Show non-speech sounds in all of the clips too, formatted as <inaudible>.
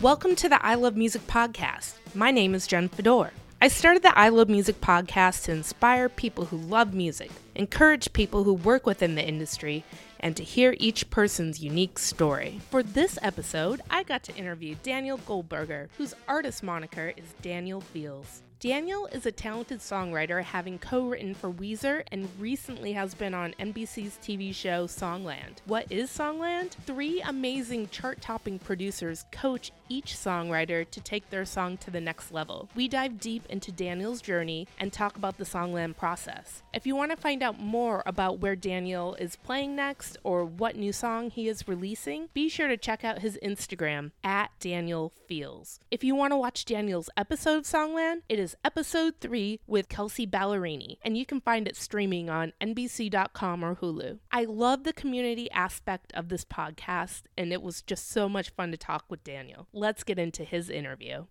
Welcome to the I Love Music podcast. My name is Jen Fedor. I started the I Love Music podcast to inspire people who love music, encourage people who work within the industry, and to hear each person's unique story. For this episode, I got to interview Daniel Goldberger, whose artist moniker is Daniel Feels. Daniel is a talented songwriter, having co written for Weezer and recently has been on NBC's TV show Songland. What is Songland? Three amazing chart topping producers coach each songwriter to take their song to the next level. We dive deep into Daniel's journey and talk about the Songland process. If you want to find out more about where Daniel is playing next or what new song he is releasing, be sure to check out his Instagram at Daniel Feels. If you want to watch Daniel's episode of Songland, it is episode 3 with Kelsea Ballerini, and you can find it streaming on NBC.com or Hulu. I love the community aspect of this podcast, and it was just so much fun to talk with Daniel. Let's get into his interview.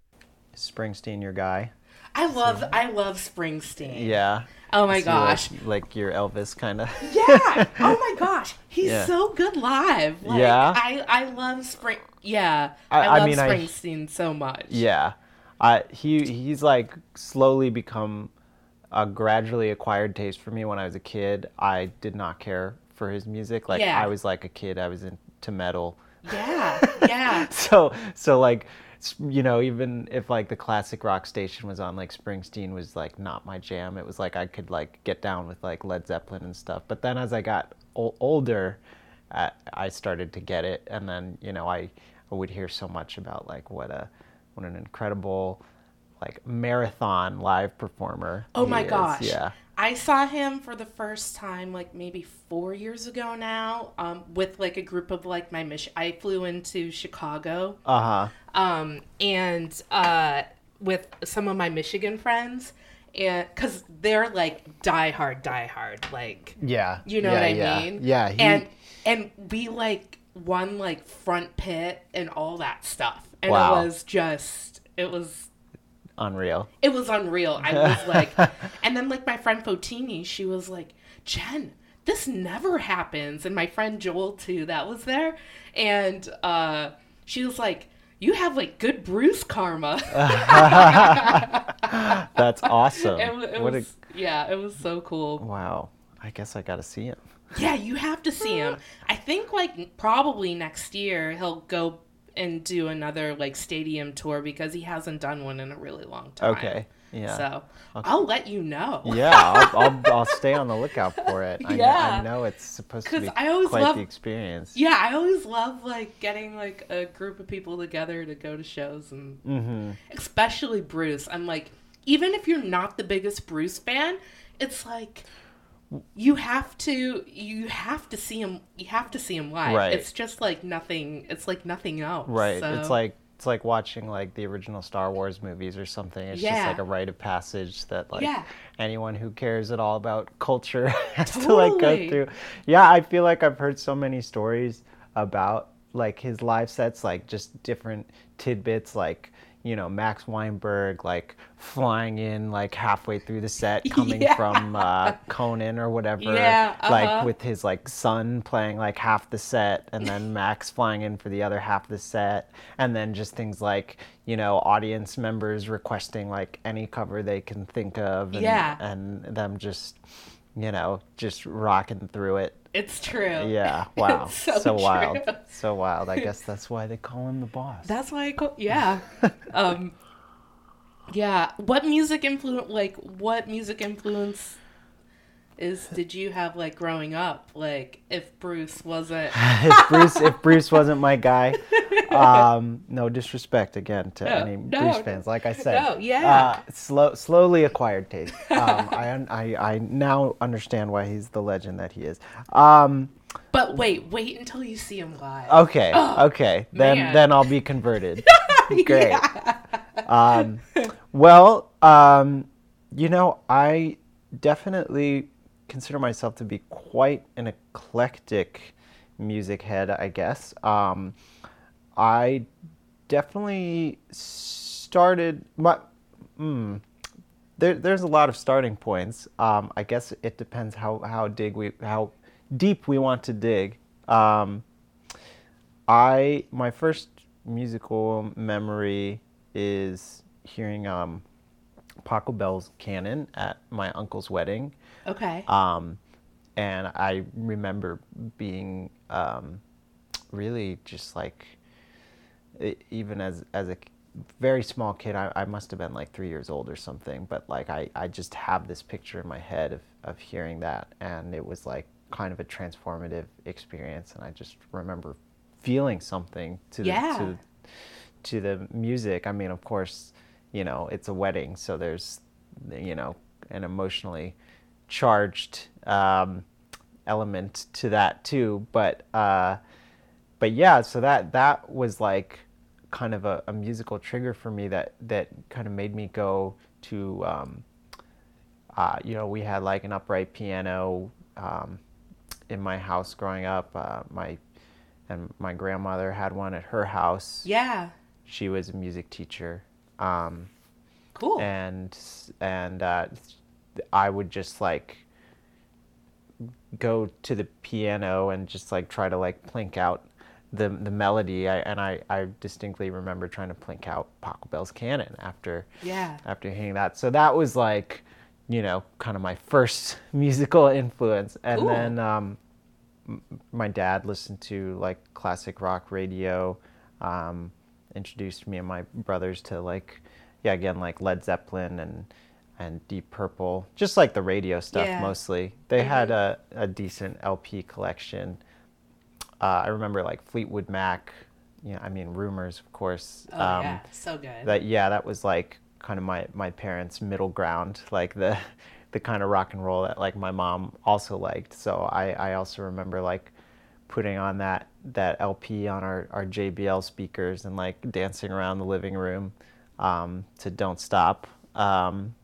Springsteen, your guy. I love I love Springsteen. Yeah. Oh my Is he gosh. Like, like your Elvis kind of. Yeah. Oh my <laughs> gosh. He's Yeah. so good live. Like, Yeah? I I love Spring. Yeah. I- I, I love mean, I- Springsteen so much. yeah. I he he's like slowly become a gradually acquired taste for me. When I was a kid, I did not care for his music. Like Yeah. I was like a kid, I was into metal. Yeah. Yeah. <laughs> so so like you know even if like the classic rock station was on like springsteen was like not my jam it was like i could like get down with like led zeppelin and stuff but then as i got o- older uh, i started to get it and then you know i, I would hear so much about like what a what an incredible like marathon live performer Oh my is. gosh. yeah I saw him for the first time like maybe four years ago now, um, with like a group of like my mission. I flew into Chicago, uh-huh um, and uh, with some of my Michigan friends, and because they're like die hard, die hard, like yeah you know yeah, what I yeah. mean? yeah he, and and we like won like front pit and all that stuff, and Wow. it was just it was unreal it was unreal. I was like, <laughs> and then like my friend Fotini, she was like, Jen, this never happens. And my friend Joel too, that was there, and uh, she was like, you have like good Bruce karma. <laughs> that's awesome it, it what was, yeah, it was so cool. wow i guess i gotta see him Yeah, you have to see him. <gasps> I think like probably next year he'll go and do another like stadium tour because he hasn't done one in a really long time. Okay. Yeah. So I'll let you know. yeah, I'll, I'll, I'll stay on the lookout for it. I, Yeah. I know it's supposed to be I always quite love- the experience. Yeah, I always love like getting like a group of people together to go to shows and Mm-hmm. especially Bruce. I'm like even if you're not the biggest Bruce fan, it's like you have to you have to see him you have to see him live. Right. It's just like nothing it's like nothing else. Right. So- It's like it's like watching like the original Star Wars movies or something. It's just like a rite of passage that like Yeah. anyone who cares at all about culture <laughs> has to like go through. Yeah, I feel like I've heard so many stories about like his live sets, like just different tidbits, like you know Max Weinberg like flying in like halfway through the set, <laughs> coming Yeah. from uh, Conan or whatever, Yeah, uh-huh. like with his like son playing like half the set, and then <laughs> Max flying in for the other half of the set, and then just things like you know audience members requesting like any cover they can think of, and, Yeah. and them just you know just rocking through it. It's true. Yeah, <laughs> wow, It's so, so wild, so <laughs> wild. I guess that's why they call him the boss. That's why I call yeah. <laughs> um yeah. What music influence like what music influence is did you have like growing up? Like if Bruce wasn't if Bruce if Bruce wasn't my guy, um, no disrespect again to No, any no, Bruce fans. Like I said, No, yeah. uh, slow, slowly acquired taste. <laughs> Um, I, I I now understand why he's the legend that he is. Um, But wait, wait until you see him live. okay, okay, then man. then I'll be converted. <laughs> Great. Um, well, um, you know, I definitely consider myself to be quite an eclectic music head, I guess. Um, I definitely started my. Mm, there, there's a lot of starting points. Um, I guess it depends how how dig we how deep we want to dig. Um, I my first musical memory is hearing um, Pachelbel's Bell's canon at my uncle's wedding. Okay. Um, and I remember being um, really just like, even as as a very small kid, I, I must have been like three years old or something. But like I, I just have this picture in my head of, of hearing that, and it was like kind of a transformative experience. And I just remember feeling something to yeah. the, to to the music. I mean, of course, you know, it's a wedding, so there's you know an emotionally charged um, element to that too. But uh, but yeah, so that that was like kind of a, a, musical trigger for me that that kind of made me go to um, uh, you know we had like an upright piano um, in my house growing up. Uh, my and my grandmother had one at her house. Yeah. She was a music teacher. Um, cool. And and uh, I would just like go to the piano and just like try to like plink out the the melody I, and I, I distinctly remember trying to plink out Pachelbel's canon after yeah after hearing that so that was like you know kind of my first <laughs> musical influence and cool. then um, m- my dad listened to like classic rock radio um, introduced me and my brothers to like yeah again like Led Zeppelin and and Deep Purple, just like the radio stuff yeah. mostly. They mm-hmm. had a, a decent LP collection. Uh, I remember like Fleetwood Mac, you know, I mean Rumours, of course. Oh um, yeah, so good. That yeah, that was like kind of my my parents' middle ground, <laughs> like the the kind of rock and roll that like my mom also liked. So I I also remember like putting on that that LP on our our JBL speakers and like dancing around the living room um, to Don't Stop. Um,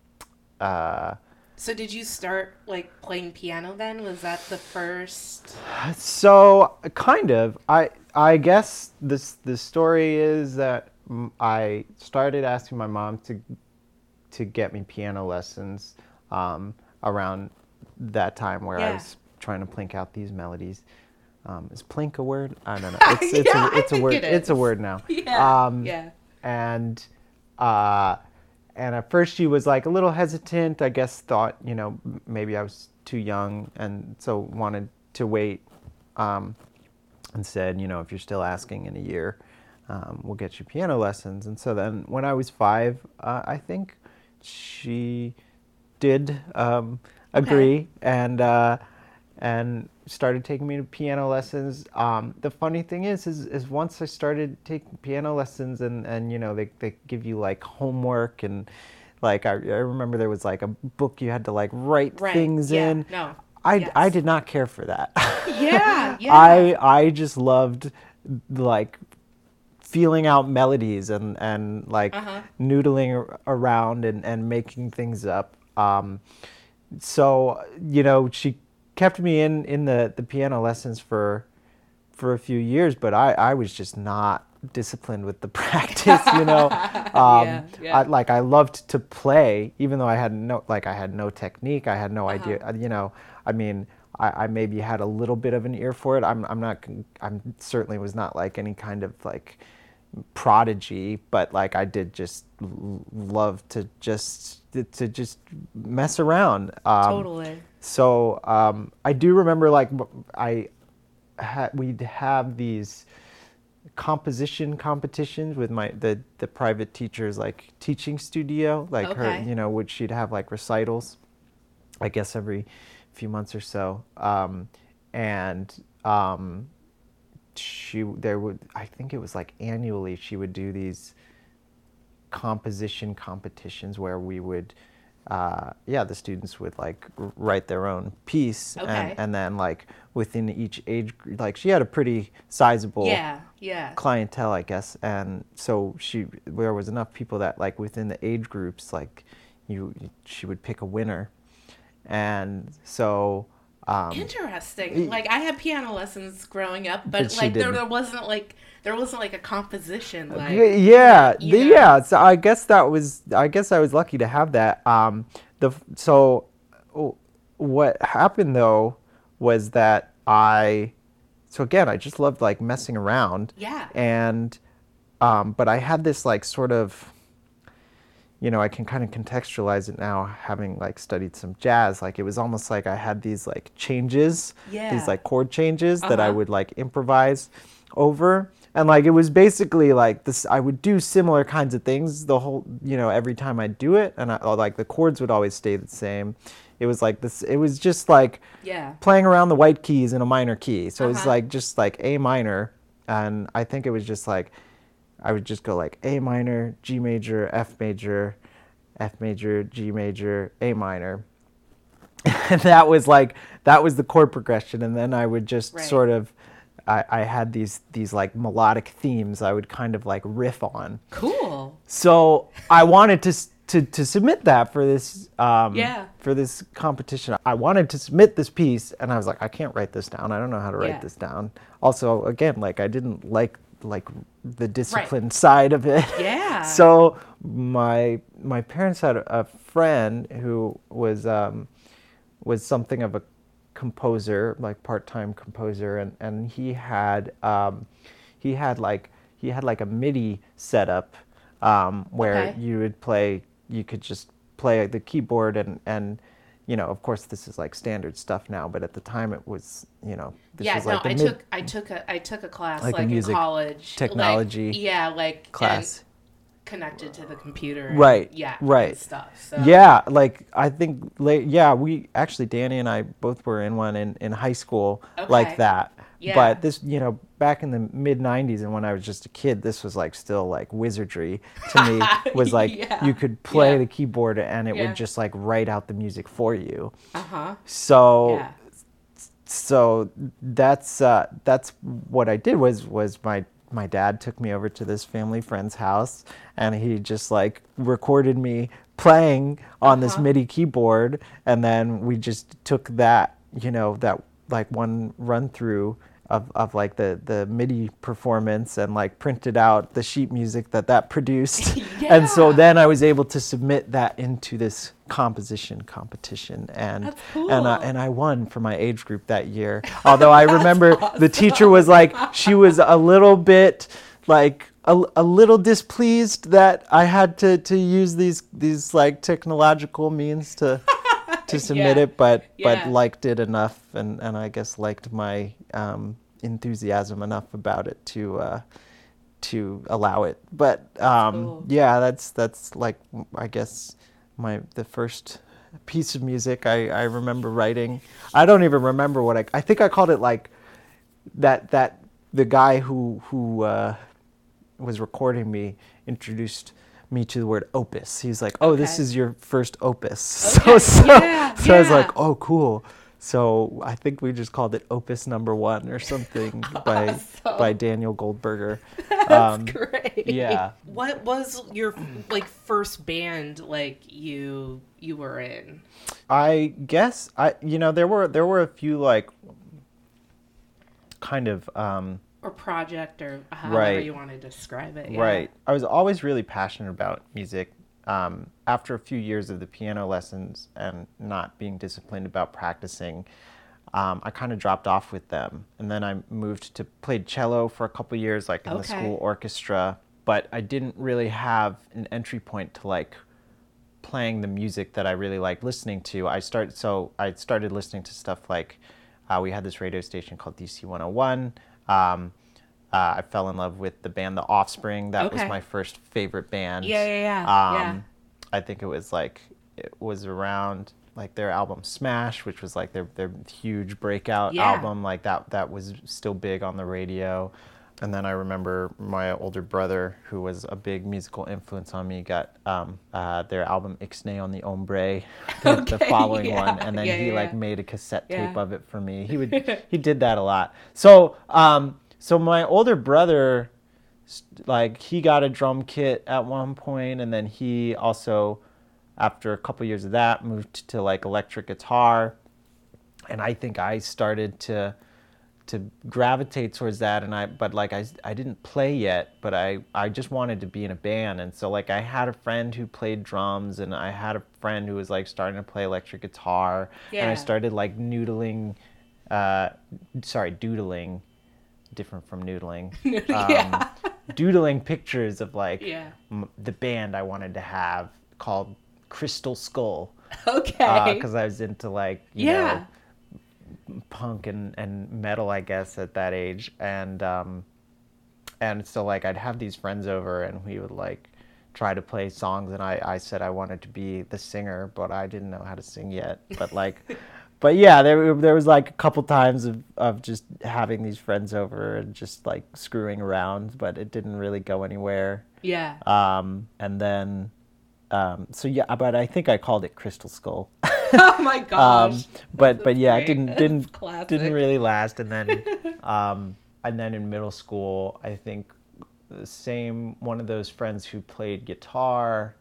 uh, so did you start like playing piano then? Was that the first? So kind of. I I guess this the story is that I started asking my mom to to get me piano lessons um, around that time where yeah. I was trying to plink out these melodies. Um, is plink a word? I don't know. <laughs> It's, it's yeah, a, it's a word. It it's a word now. <laughs> Yeah. Um, yeah. And uh, and at first she was like a little hesitant. I guess thought you know maybe I was too young, and so wanted to wait. Um, and said, you know, if you're still asking in a year, um, we'll get you piano lessons. And so then when I was five, uh, I think she did um, agree okay. and uh, and started taking me to piano lessons. Um, the funny thing is, is, is once I started taking piano lessons and, and you know, they, they give you like homework and like, I, I remember there was like a book you had to like write right. things yeah. in. No. I, yes. I did not care for that. yeah, <laughs> yeah. I, I just loved like feeling out melodies and, and like uh-huh. noodling around and, and making things up. Um, so, you know, she kept me in in the the piano lessons for for a few years, but I I was just not disciplined with the <laughs> practice, you know. <laughs> Um, yeah, yeah. I, like I loved to play, even though I had no like I had no technique. I had no uh-huh. idea, you know. I mean, I, I, maybe had a little bit of an ear for it. I'm I'm not I'm certainly was not like any kind of like prodigy, but like I did just love to just to just mess around. Um, totally. So um, I do remember like I had we'd have these composition competitions with my the the private teachers like teaching studio like okay. her you know which she'd have like recitals I guess every few months or so um, and um, she there would I think it was like annually she would do these composition competitions where we would uh, yeah the students would like write their own piece okay. and, and then like within each age group like she had a pretty sizable yeah yeah clientele i guess and so she there was enough people that like within the age groups like you she would pick a winner and so um, Interesting. Like I had piano lessons growing up, but, but like there, there wasn't like there wasn't like a composition. Like yeah, yeah. So I guess that was I guess I was lucky to have that. Um, the so what happened though was that I so again I just loved like messing around. Yeah. And um, but I had this like sort of, you know, I can kind of contextualize it now, having like studied some jazz. Like it was almost like I had these like changes, Yeah. these like chord changes that I Uh-huh. would like improvise over. And like it was basically like this, I would do similar kinds of things the whole, you know, every time I'd do it, and I, like the chords would always stay the same. It was like this. It was just like Yeah. playing around the white keys in a minor key. So it was Uh-huh. like just like A minor, and I think it was just like I would just go like A minor, G major, F major, F major, G major, A minor. <laughs> and that was like that was the chord progression and then I would just Right. sort of I, I had these these like melodic themes I would kind of like riff on. Cool. So I wanted to to to submit that for this um, Yeah. for this competition. I wanted to submit this piece, and I was like, I can't write this down. I don't know how to write Yeah. this down. Also, again, like I didn't like like the discipline side of it. Yeah. <laughs> so my my parents had a, a friend who was um, was something of a composer, like part-time composer, and and he had um, he had like he had like a MIDI setup um, where Okay. you would play. You could just play the keyboard and and you know, of course, this is like standard stuff now, but at the time it was, you know, this yeah, was no, like the I mid- took I took a I took a class Like a like, music in college, like- technology yeah, like class. Connected to the computer. and- Right, Yeah. right. Stuff. So. Yeah, like I think late. Yeah, we actually Danny and I both were in one in in high school Okay. like that. Yeah. But this, you know, back in the mid '90s and when I was just a kid, this was like still like wizardry to me. <laughs> Was like Yeah, you could play yeah. the keyboard and it would just like write out the music for you. Uh huh. So so that's uh, that's what I did was was my my dad took me over to this family friend's house and he just like recorded me playing on this Uh-huh. MIDI keyboard and then we just took that you know that like one run through of, of like the, the MIDI performance and like printed out the sheet music that that produced. <laughs> And so then I was able to submit that into this composition competition. And That's and I, and I won for my age group that year. Although I <laughs> remember the teacher was like, she was a little bit like a, a little displeased that I had to, to use these these like technological means to <laughs> to submit Yeah. it, but Yeah. but liked it enough, and and I guess liked my um, enthusiasm enough about it to. Uh, to allow it, but um, cool. yeah, that's that's like I guess my the first piece of music I, I remember writing. I don't even remember what I I think I called it like that that the guy who who uh, was recording me introduced me to the word opus. He's like, "Oh, this is your first opus." <laughs> Okay, So so, yeah, so I was like, "Oh, cool." So I think we just called it Opus Number One or something <laughs> by Awesome. by Daniel Goldberger. <laughs> That's Um, great. yeah. What was your like first band like you you were in? I guess I you know there were there were a few like kind of um, Or project or however Right. you want to describe it. yeah. right. I was always really passionate about music. Um, after a few years of the piano lessons and not being disciplined about practicing, um, I kind of dropped off with them, and then I moved to played cello for a couple years, like in the school orchestra. But I didn't really have an entry point to like playing the music that I really liked listening to. I started so I started listening to stuff like uh, we had this radio station called DC 101. Um, uh, I fell in love with the band The Offspring. That was my first favorite band. Yeah, yeah, yeah, Um, yeah. I think it was like it was around like their album Smash, which was like their their huge breakout Yeah. album. Like that that was still big on the radio. And then I remember my older brother, who was a big musical influence on me, got um, uh, their album Ixnay on the Hombre, <laughs> the, the following yeah, one, and then yeah, he yeah, like made a cassette tape of it for me. He would <laughs> he did that a lot. So um, so my older brother like he got a drum kit at one point and then he also after a couple years of that moved to like electric guitar. And i think i started to to gravitate towards that and i but like i, I didn't play yet but i i just wanted to be in a band and so like i had a friend who played drums and i had a friend who was like starting to play electric guitar and i started like noodling uh sorry doodling different from noodling <laughs> um, <laughs> doodling pictures of like Yeah. m- the band I wanted to have called Crystal Skull <laughs> Okay. because I was into like you yeah. know punk and, and metal I guess at that age. And um, and so like I'd have these friends over and we would like try to play songs. And I, I said I wanted to be the singer but I didn't know how to sing yet. But like <laughs> but yeah there there was like a couple times of, of just having these friends over and just like screwing around but it didn't really go anywhere. Yeah. um, and then um, so yeah but I think I called it Crystal Skull <laughs> <laughs> oh my gosh. um, but but yeah, it didn't didn't classic. didn't really last. And then <laughs> um, and then in middle school, I think the same one of those friends who played guitar.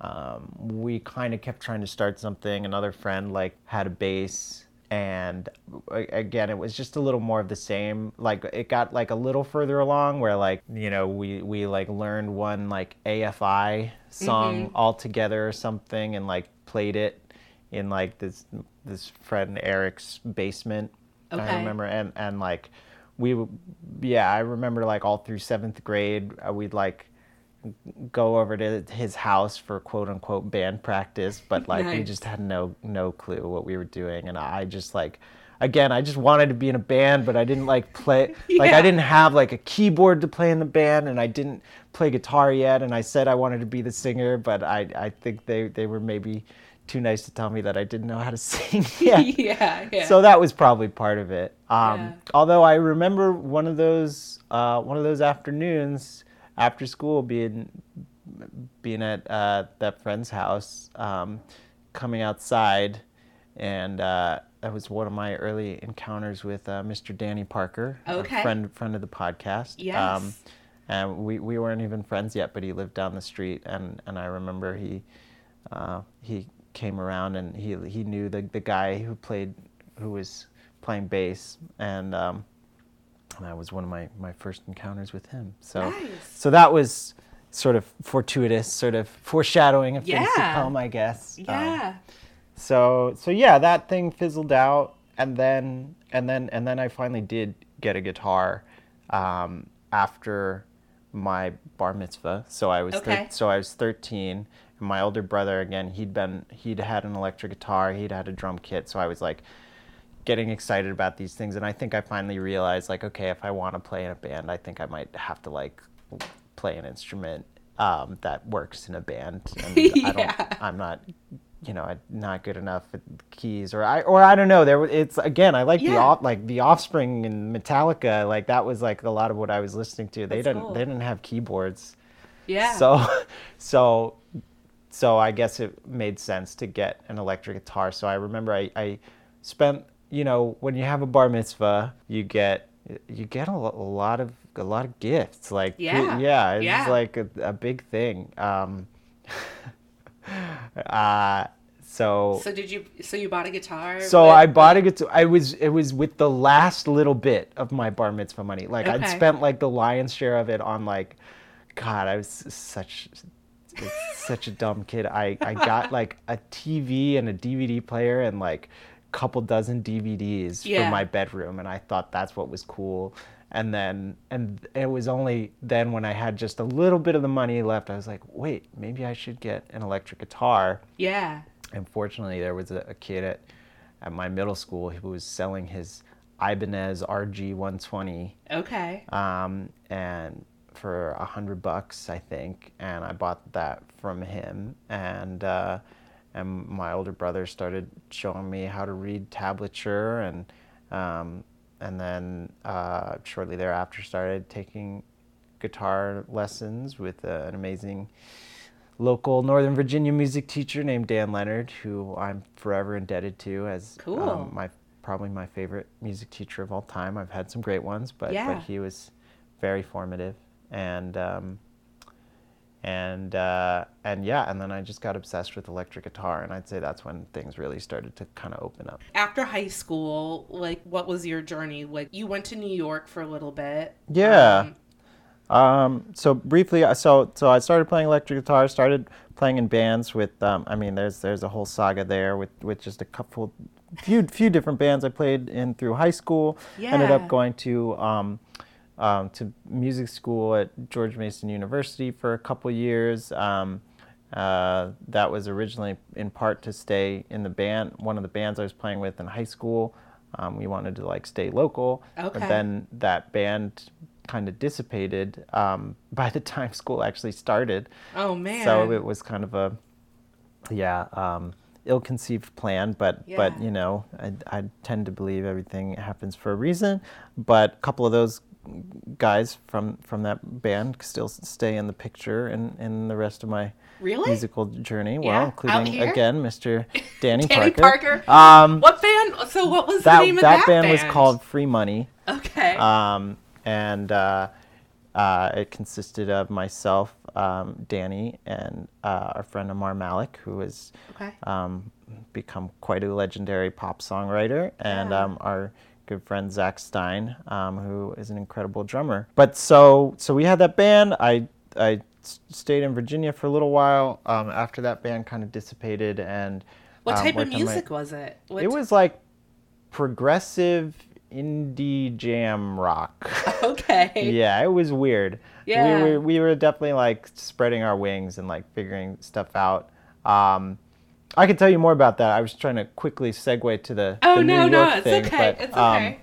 Um, we kind of kept trying to start something. Another friend like had a bass, and again, it was just a little more of the same. Like it got like a little further along, where like you know we we like learned one like AFI song all together or something, and like played it in like this this friend Eric's basement. Okay. I remember, and and like we, yeah, I remember like all through seventh grade, uh, we'd like go over to his house for quote unquote band practice, but like we just had no no clue what we were doing, and I just like. Again, I just wanted to be in a band, but I didn't like play. yeah. <laughs> Like I didn't have like a keyboard to play in the band, and I didn't play guitar yet. And I said I wanted to be the singer, but I I think they they were maybe too nice to tell me that I didn't know how to <laughs> sing <laughs> yet. yeah. Yeah. So that was probably part of it. Um, Yeah. Although I remember one of those uh, one of those afternoons after school being being at uh, that friend's house, um, coming outside, and uh, that was one of my early encounters with uh, Mr. Danny Parker, a Okay. friend friend of the podcast. Um, and we, we weren't even friends yet, but he lived down the street, and, and I remember he uh, he came around and he he knew the the guy who played who was playing bass, and um, and that was one of my, my first encounters with him. So Nice. so that was sort of fortuitous, sort of foreshadowing of things to come, I guess. Um, yeah. so so yeah, that thing fizzled out, and then and then and then I finally did get a guitar um, after my bar mitzvah. So I was thir- so I was thirteen. My older brother again, he'd been he'd had an electric guitar, he'd had a drum kit. So I was like getting excited about these things, and I think I finally realized like, okay, if I want to play in a band, I think I might have to like play an instrument um, that works in a band. And <laughs> I Yeah. don't, I'm not, you know, not good enough at keys, or I, or I don't know. There, it's again, I like the off, like the Offspring and Metallica. Like that was like a lot of what I was listening to. They That's didn't, cool. they didn't have keyboards. Yeah. So, <laughs> so, so I guess it made sense to get an electric guitar. So I remember I, I spent, you know, when you have a bar mitzvah, you get you get a, a lot of a lot of gifts. Like Yeah. yeah, it's Yeah. like a, a big thing. Um, <laughs> uh, so So did you? So you bought a guitar? so with- I bought a guitar. I was it was with the last little bit of my bar mitzvah money. Like I'd spent like the lion's share of it on like, God, I was such such a dumb kid. I I got <laughs> like a TV and a DVD player and like a couple dozen DVDs Yeah. for my bedroom, and I thought that's what was cool. And then and it was only then when I had just a little bit of the money left, I was like, wait, maybe I should get an electric guitar Yeah. and fortunately there was a, a kid at, at my middle school who was selling his Ibanez RG120 Okay. um, and for a hundred bucks I think and I bought that from him and uh, and my older brother started showing me how to read tablature and um, and then uh, shortly thereafter started taking guitar lessons with uh, an amazing local Northern Virginia music teacher named Dan Leonard, who I'm forever indebted to as Cool. um, my probably my favorite music teacher of all time. I've had some great ones, but Yeah. but he was very formative and um, and uh, and yeah, and then I just got obsessed with electric guitar, and I'd say that's when things really started to kind of open up. After high school, like, what was your journey? Like, you went to New York for a little bit. Yeah. Um, Um, so briefly, I- so so I started playing electric guitar. Started playing in bands with. Um, I mean, there's there's a whole saga there with with just a couple, few few different bands I played in through high school. Yeah. Ended up going to um, to music school at George Mason University for a couple years. Um, uh, that was originally in part to stay in the band, one of the bands I was playing with in high school. Um, we wanted to like stay local, Okay. but then that band kind of dissipated um, <laughs> by the time school actually started. Oh man. So it was kind of a, yeah, um, ill-conceived plan. But but you know, I, I tend to believe everything happens for a reason. But a couple of those guys from from that band still stay in the picture and in the rest of my Really? musical journey. Yeah? Well, including again Mr. <laughs> Danny, Danny Parker. Parker. Um, what band? So what was that the name of that band? that band was called Free Money. Okay. Um, and uh, uh, it consisted of myself, um, Danny, and uh, our friend Ammar Malik, who has Okay. um, become quite a legendary pop songwriter, and Yeah. um, our good friend Zach Stein, um, who is an incredible drummer. But so so we had that band. I I stayed in Virginia for a little while. Um, after that band kind of dissipated, and what um, type of on my- music was it? What it was like progressive indie jam rock. <laughs> okay. yeah, it was weird. Yeah. We were we were definitely like spreading our wings and like figuring stuff out. Um, I could tell you more about that. I was trying to quickly segue to the, Oh the no, New no, York it's thing, okay. but, it's um, okay.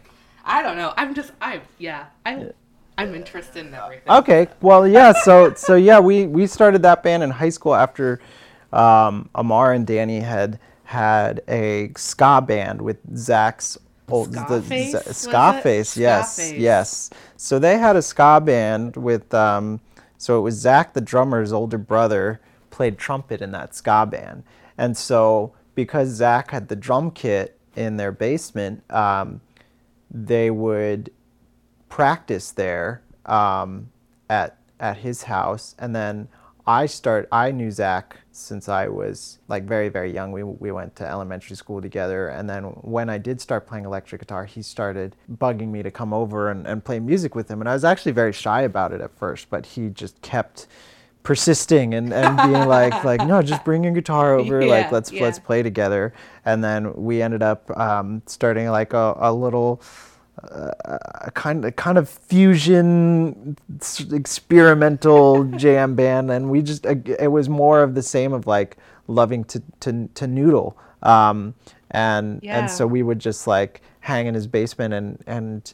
I don't know. I'm just I'm. yeah. I I'm interested in everything. Okay, well, yeah. So, so yeah, we we started that band in high school after um, Ammar and Danny had had a ska band with Zach's old Scarface, Z- was it? Scarface. Yes, Scarface. yes. So they had a ska band with. Um, so it was Zach, the drummer's older brother, played trumpet in that ska band, and so because Zach had the drum kit in their basement, um, they would practice there um, at at his house, and then I start. I knew Zach since I was like very very young. We we went to elementary school together, and then when I did start playing electric guitar, he started bugging me to come over and, and play music with him. And I was actually very shy about it at first, but he just kept persisting and, and being <laughs> like like no just bring your guitar over Yeah, like let's yeah. let's play together and then we ended up um, starting like a, a little a kind of kind of fusion experimental jam band and we just ag- it was more of the same of like loving to to, to noodle um, and Yeah. and so we would just like hang in his basement and and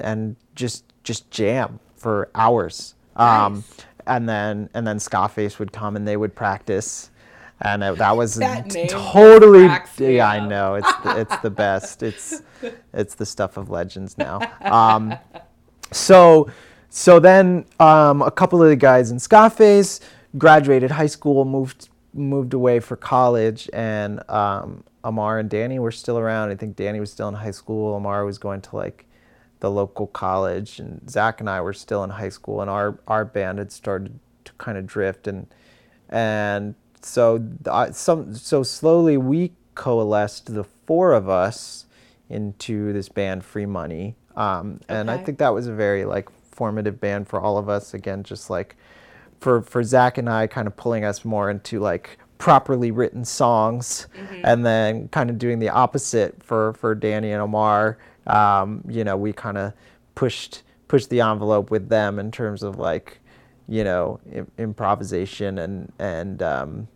and just just jam for hours um, Nice. And then and then Scarface would come and they would practice. And it, that was That t- totally yeah I know. It's the, it's the best. It's <laughs> it's the stuff of legends now. Um, so so then um, a couple of the guys in Scarface graduated high school moved moved away for college and um, Ammar and Danny were still around. I think Danny was still in high school. Ammar was going to like the local college and Zach and I were still in high school and our our band had started to kind of drift and and so some so slowly we coalesced the four of us into this band Free Money. Um, and I think that was a very like formative band for all of us. Again just like for for Zach and I kind of pulling us more into like properly written songs and then kind of doing the opposite for for Danny and Ammar um, you know we kind of pushed pushed the envelope with them in terms of like you know Im- improvisation and and um,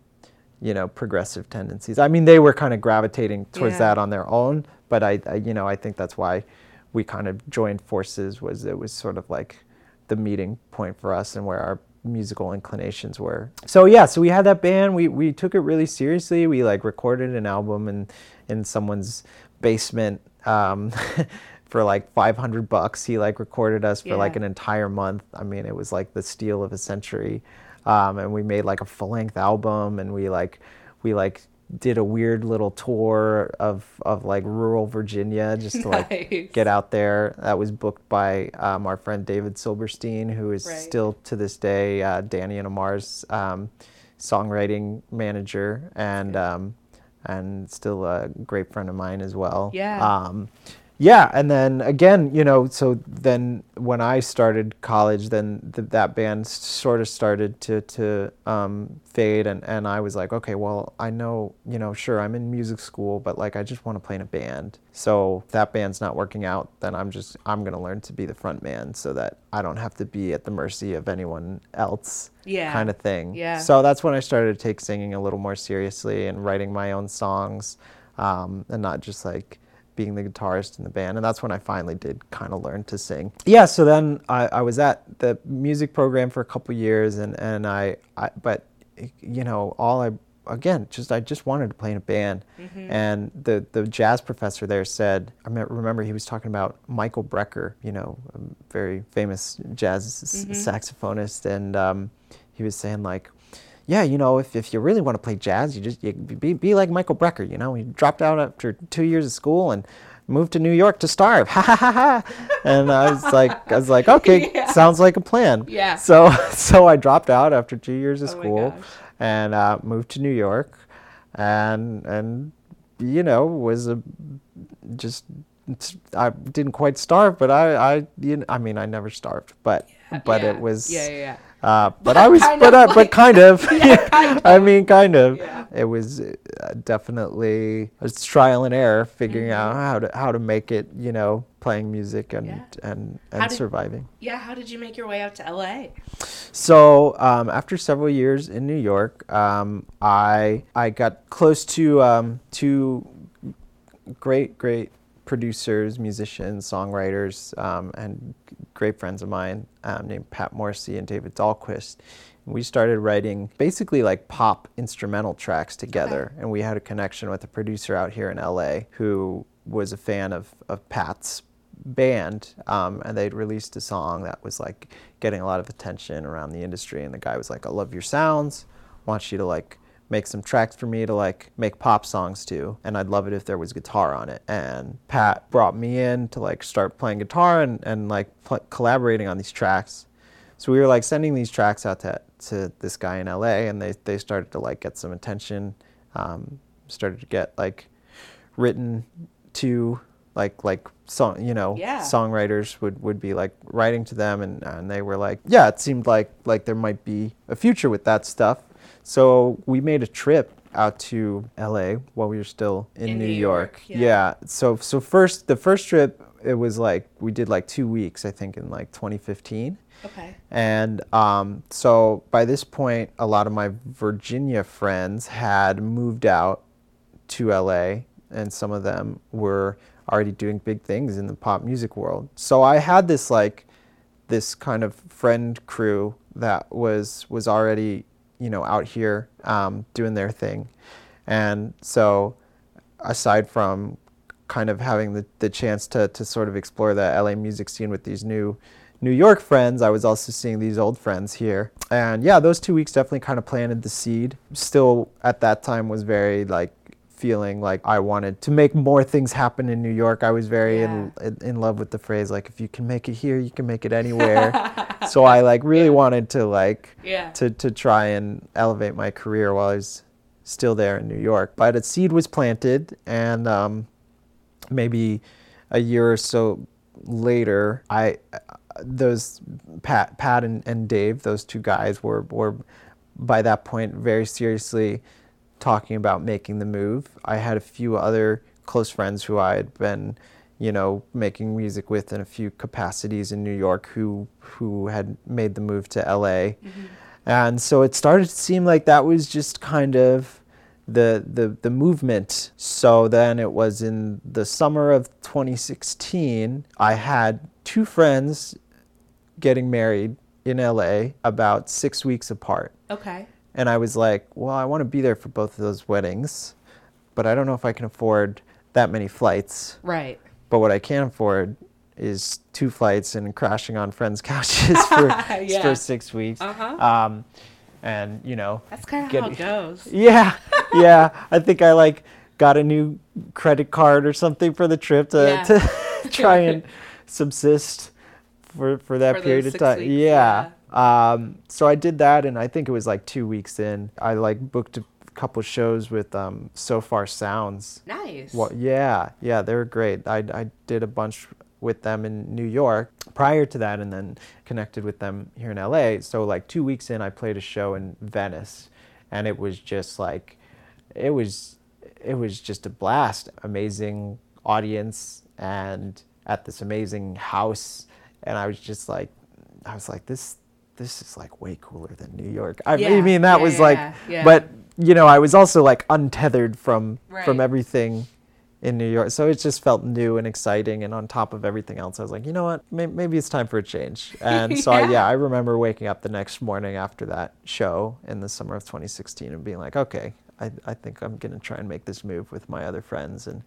you know progressive tendencies I mean they were kind of gravitating towards Yeah. that on their own but I, I you know I think that's why we kind of joined forces was it was sort of like the meeting point for us and where our musical inclinations were. So yeah, so we had that band. We we took it really seriously. We like recorded an album in in someone's basement um, <laughs> for like 500 bucks. He like recorded us for like an entire month. I mean, it was like the steal of a century. Um, and we made like a full length album and we like we like did a weird little tour of of like rural Virginia <laughs> just to like get out there. That was booked by um, our friend David Silberstein, who is Right. still to this day uh, Danny and Ammar's um, songwriting manager, and um, and still a great friend of mine as well. Yeah. Um, yeah, and then again, you know, so then when I started college, then th- that band sort of started to to um, fade, and and I was like, okay, well, I know, you know, sure, I'm in music school, but like I just want to play in a band. So if that band's not working out, then I'm just I'm gonna learn to be the front man, so that I don't have to be at the mercy of anyone else. Yeah. Kind of thing. Yeah. So that's when I started to take singing a little more seriously and writing my own songs, um, and not just like being the guitarist in the band. And that's when I finally did kind of learn to sing. Yeah, so then I, I was at the music program for a couple years and, and I, I, but you know, all I, again, just, I just wanted to play in a band. And the, the jazz professor there said, I remember he was talking about Michael Brecker, you know, a very famous jazz s- saxophonist. And um, he was saying like, yeah, you know, if, if you really want to play jazz, you just you be, be like Michael Brecker. You know, he dropped out after two years of school and moved to New York to starve. <laughs> Ha ha ha ha. And I was like, I was like, <laughs> okay, Yeah. sounds like a plan. Yeah. So <laughs> so I dropped out after two years of Oh school and uh, moved to New York, and and you know was a just I didn't quite starve, but I I you know, I mean I never starved, but but Yeah. it was Yeah, yeah, yeah. Uh, but I was, but I, like- but <laughs> kind of. Yeah, kind <laughs> I mean, kind of. Yeah. It was uh, definitely it's trial and error, figuring out how to how to make it. You know, playing music and Mm-hmm. Yeah. and How and did- surviving. Yeah, how did you make your way out to LA? So um, after several years in New York, um, I I got close to um, two great great producers, musicians, songwriters, um, and great friends of mine um, named Pat Morrissey and David Dahlquist. We started writing basically like pop instrumental tracks together, and we had a connection with a producer out here in LA who was a fan of, of Pat's band um, and they'd released a song that was like getting a lot of attention around the industry. And the guy was like i love your sounds. I want you to like make some tracks for me to like make pop songs to and i'd love it if there was guitar on it. And pat brought me in to like start playing guitar and, and like pl- collaborating on these tracks. So we were like sending these tracks out to, to this guy in la and they, they started to like get some attention um, started to get like written to like like song you know Yeah. songwriters would would be like writing to them and and they were like yeah it seemed like like there might be a future with that stuff so we made a trip out to LA while we were still in, In New, New York, York, yeah. so so first the first trip it was like we did like 2 weeks I think in like 2015 Okay. and um, so by this point, a lot of my Virginia friends had moved out to LA, and some of them were already doing big things in the pop music world. So I had this like this kind of friend crew that was was already you know out here um, doing their thing, and so aside from kind of having the, the chance to, to sort of explore the LA music scene with these new New York friends, I was also seeing these old friends here. And yeah, those two weeks definitely kind of planted the seed. Still at that time was very like feeling like I wanted to make more things happen in New York. I was very in, in, in love with the phrase like if you can make it here, you can make it <laughs> anywhere. so I like really wanted to like Yeah. to, to try and elevate my career while I was still there in New York. But a seed was planted, and um, maybe a year or so later, I those Pat Pat and, and Dave, those two guys were were by that point very seriously talking about making the move. I had a few other close friends who I had been, you know, making music with in a few capacities in New York who who had made the move to LA. Mm-hmm. And so it started to seem like that was just kind of the, the the movement. So then it was in the summer of 2016, I had two friends getting married in LA about 6 weeks apart. Okay. And I was like, well, I want to be there for both of those weddings, but I don't know if I can afford that many flights. Right. But what I can afford is two flights and crashing on friends' <laughs> couches for, <laughs> Yeah. for six weeks. Uh-huh. Um, and, you know, That's kind of how it. goes. <laughs> yeah, yeah. I think I like got a new credit card or something for the trip to, Yeah. to try and subsist for, for that For period of time. weeks, yeah. Um, so I did that, and I think it was like two weeks in. I like booked a couple shows with um, Sofar Sounds. Nice. Well, yeah, yeah, they were great. I, I did a bunch with them in New York prior to that and then connected with them here in LA. So, like, two weeks in, I played a show in Venice and it was just like, it was, it was just a blast. Amazing audience and at this amazing house. And I was just like, I was like, this, this is like way cooler than New York. I Yeah, mean, that yeah, was yeah, like, but you know, I was also like untethered from from everything in New York, so it just felt new and exciting. And on top of everything else, I was like, you know what, May- maybe it's time for a change. <laughs> And so, I, Yeah. yeah, I remember waking up the next morning after that show in the summer of 2016 and being like, okay, I, I think I'm gonna try and make this move with my other friends, and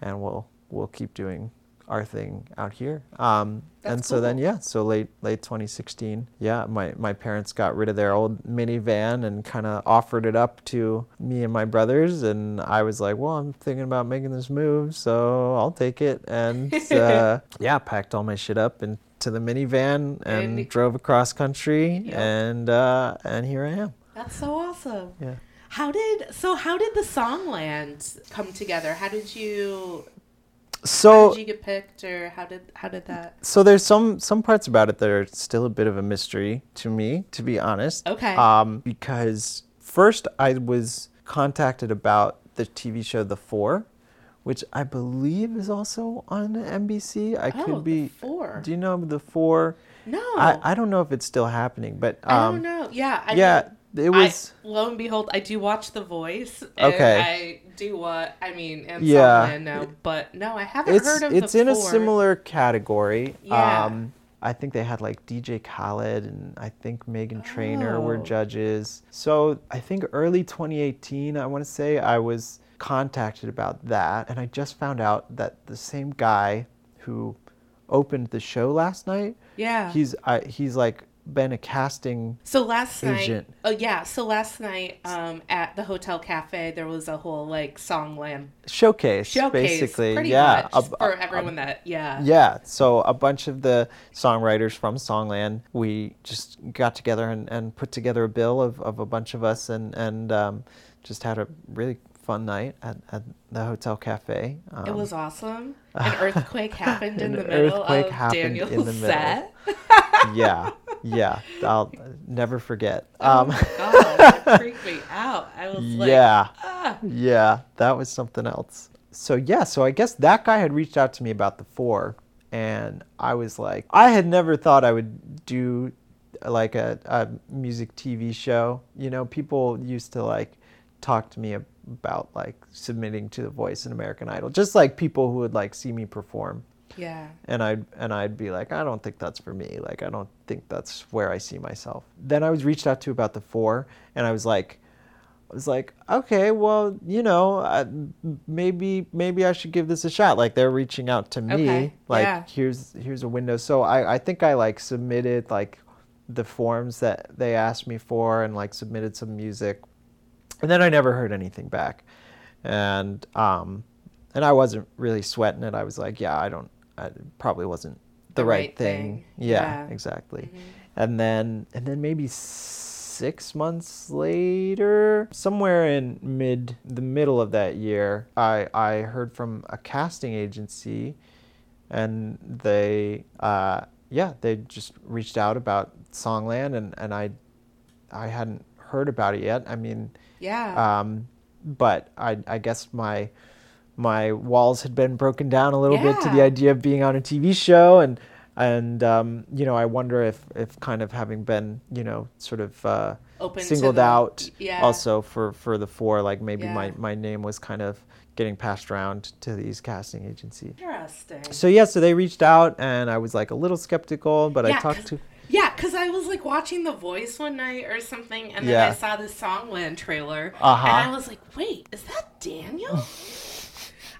and we'll we'll keep doing our thing out here. Um, and so then, yeah, so late late 2016, yeah, my my parents got rid of their old minivan and kind of offered it up to me and my brothers, and I was like, well, I'm thinking about making this move, so I'll take it. And <laughs> uh, yeah, packed all my shit up into the minivan and, And- drove across country, and uh, and here I am. That's so awesome. Yeah. How did so? How did the Songland come together? How did you? How So did you get picked, or how did how did that? so there's some some parts about it that are still a bit of a mystery to me, to be honest. Okay. Um, because first I was contacted about the TV show The Four, which I believe is also on NBC. I Oh, could The be. Four. Do you know The Four? No, I, I don't know if it's still happening, but I um, don't know. Yeah, I yeah, mean, it was. I, lo and behold, I do watch The Voice. And Okay. I do what I mean, and Yeah. Songland now, but no, I haven't it's heard of it's in a similar category. Yeah. Um, I think they had like DJ Khaled and I think Meghan Trainor were Oh. judges. So I think early 2018, I want to say, I was contacted about that, and I just found out that the same guy who opened the show last night, Yeah. he's I, he's like been a casting So last Agent. night, oh yeah. So last night, um, at the hotel cafe, there was a whole like Songland showcase, showcase, basically. pretty yeah, much a- for a- everyone that yeah. Yeah, so a bunch of the songwriters from Songland, we just got together and, and put together a bill of, of a bunch of us and, and um, just had a really fun night at, at the Hotel Cafe. Um, It was awesome. <laughs> An earthquake happened in the middle of Daniel's the middle. set. yeah, <laughs> yeah, I'll never forget. <laughs> Oh Um, god, that <laughs> freaked me out. I was like, yeah, ah. yeah, that was something else. So yeah, so I guess that guy had reached out to me about the four, and I was like, I had never thought I would do like a, a music TV show. You know, people used to like talk to me about like submitting to The Voice and American Idol, just like people who would like see me perform yeah. and I'd and I'd be like, I don't think that's for me. Like, I don't think that's where I see myself. Then I was reached out to about the four, and I was like, I was like, okay, well, you know, I, maybe maybe I should give this a shot. Like they're reaching out to me, Okay, like yeah. here's here's a window. So I I think I like submitted like the forms that they asked me for, and like submitted some music, and then I never heard anything back, and um, and I wasn't really sweating it. I was like, yeah, I don't, I it probably wasn't the, The right, right thing. thing. Yeah, Yeah. Mm-hmm. exactly. And then and then maybe six months later, somewhere in mid the middle of that year, I I heard from a casting agency, and they uh yeah they just reached out about Songland and and I I hadn't heard about it yet. I mean. Yeah. Um, but I, I guess my my walls had been broken down a little bit to the idea of being on a TV show, and and um, you know I wonder if if kind of having been you know sort of uh, Open singled the- out yeah. also for for the four, like maybe my Yeah. my name was kind of getting passed around to these casting agencies. Interesting. So yeah, so they reached out, and I was like a little skeptical, but I talked to. Yeah, because I was like watching The Voice one night or something, and then Yeah. I saw this Songland trailer, Uh-huh. and I was like, "Wait, is that Daniel?"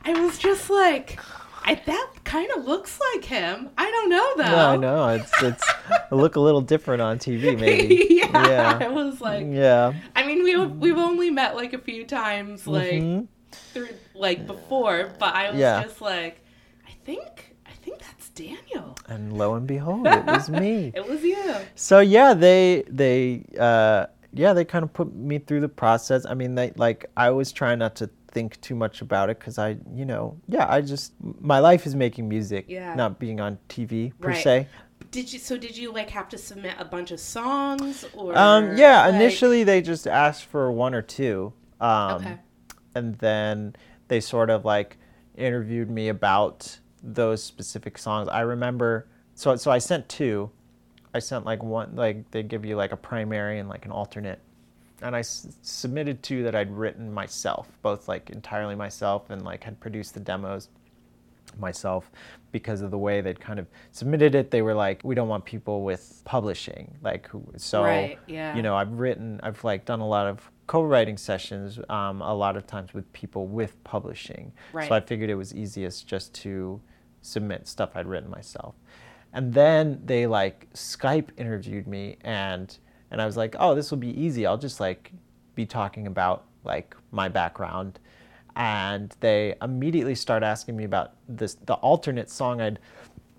I was just like, I, "That kind of looks like him." I don't know though. No, I know it's it's look a little different on TV, <laughs> maybe. yeah, I was like, yeah. I mean, we we've only met like a few times, like Mhm. through like before, but I was Yeah. just like, I think I think that's Daniel. And lo and behold, it was me. <laughs> It was you. So yeah, they they uh, yeah, they kind of put me through the process. I mean, they like I was trying not to think too much about it because I, you know, yeah, I just my life is making music, Yeah. not being on TV per Right. se. Did you? So did you like have to submit a bunch of songs or? Um, yeah, like- initially they just asked for one or two. Um, Okay. And then they sort of like interviewed me about those specific songs. I remember, so so I sent two. I sent like one, like they give you like a primary and like an alternate. And I s- submitted two that I'd written myself, both like entirely myself and like had produced the demos myself because of the way they'd kind of submitted it. They were like, we don't want people with publishing, like who. So Right, yeah. you know, I've written, I've like done a lot of co-writing sessions, um, a lot of times with people with publishing. Right. So I figured it was easiest just to submit stuff I'd written myself. And then they like Skype interviewed me and and I was like, "Oh, this will be easy. I'll just like be talking about like my background." And they immediately start asking me about this the alternate song I'd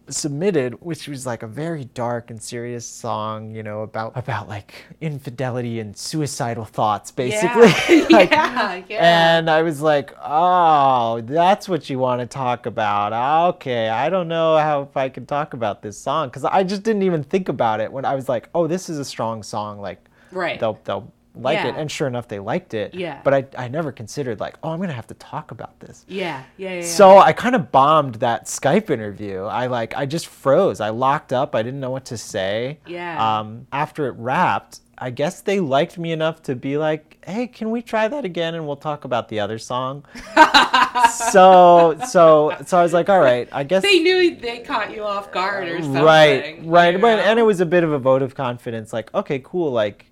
submitted which was like a very dark and serious song you know about about like infidelity and suicidal thoughts basically Yeah, <laughs> <laughs> Like, yeah, yeah. and I was like, "Oh, that's what you want to talk about? Okay, I don't know how if I can talk about this song because I just didn't even think about it when I was like, oh, this is a strong song. Like, Right. they'll they'll like it, and sure enough, they liked it. Yeah. But I I never considered like, oh, I'm gonna have to talk about this. Yeah, yeah, yeah. yeah. So I kind of bombed that Skype interview. I like I just froze. I locked up. I didn't know what to say. Yeah. Um, after it wrapped, I guess they liked me enough to be like, "Hey, can we try that again and we'll talk about the other song?" <laughs> so so so I was like, "All right, I guess." they knew they caught you off guard or something. right, right, right. And it was a bit of a vote of confidence. Like, okay, cool. Like,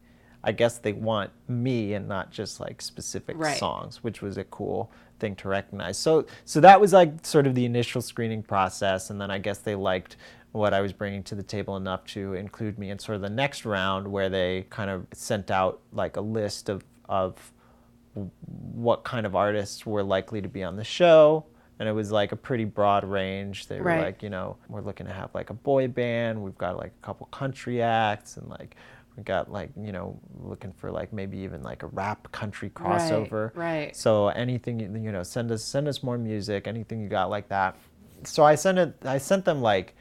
I guess they want me and not just like specific Right. songs, which was a cool thing to recognize. So, so that was like sort of the initial screening process, and then I guess they liked what I was bringing to the table enough to include me in sort of the next round where they kind of sent out like a list of of what kind of artists were likely to be on the show and it was like a pretty broad range they were Right. like you know we're looking to have like a boy band we've got like a couple country acts and like we got like you know looking for like maybe even like a rap country crossover. right. right so anything you you know send us send us more music anything you got like that. So i sent it i sent them like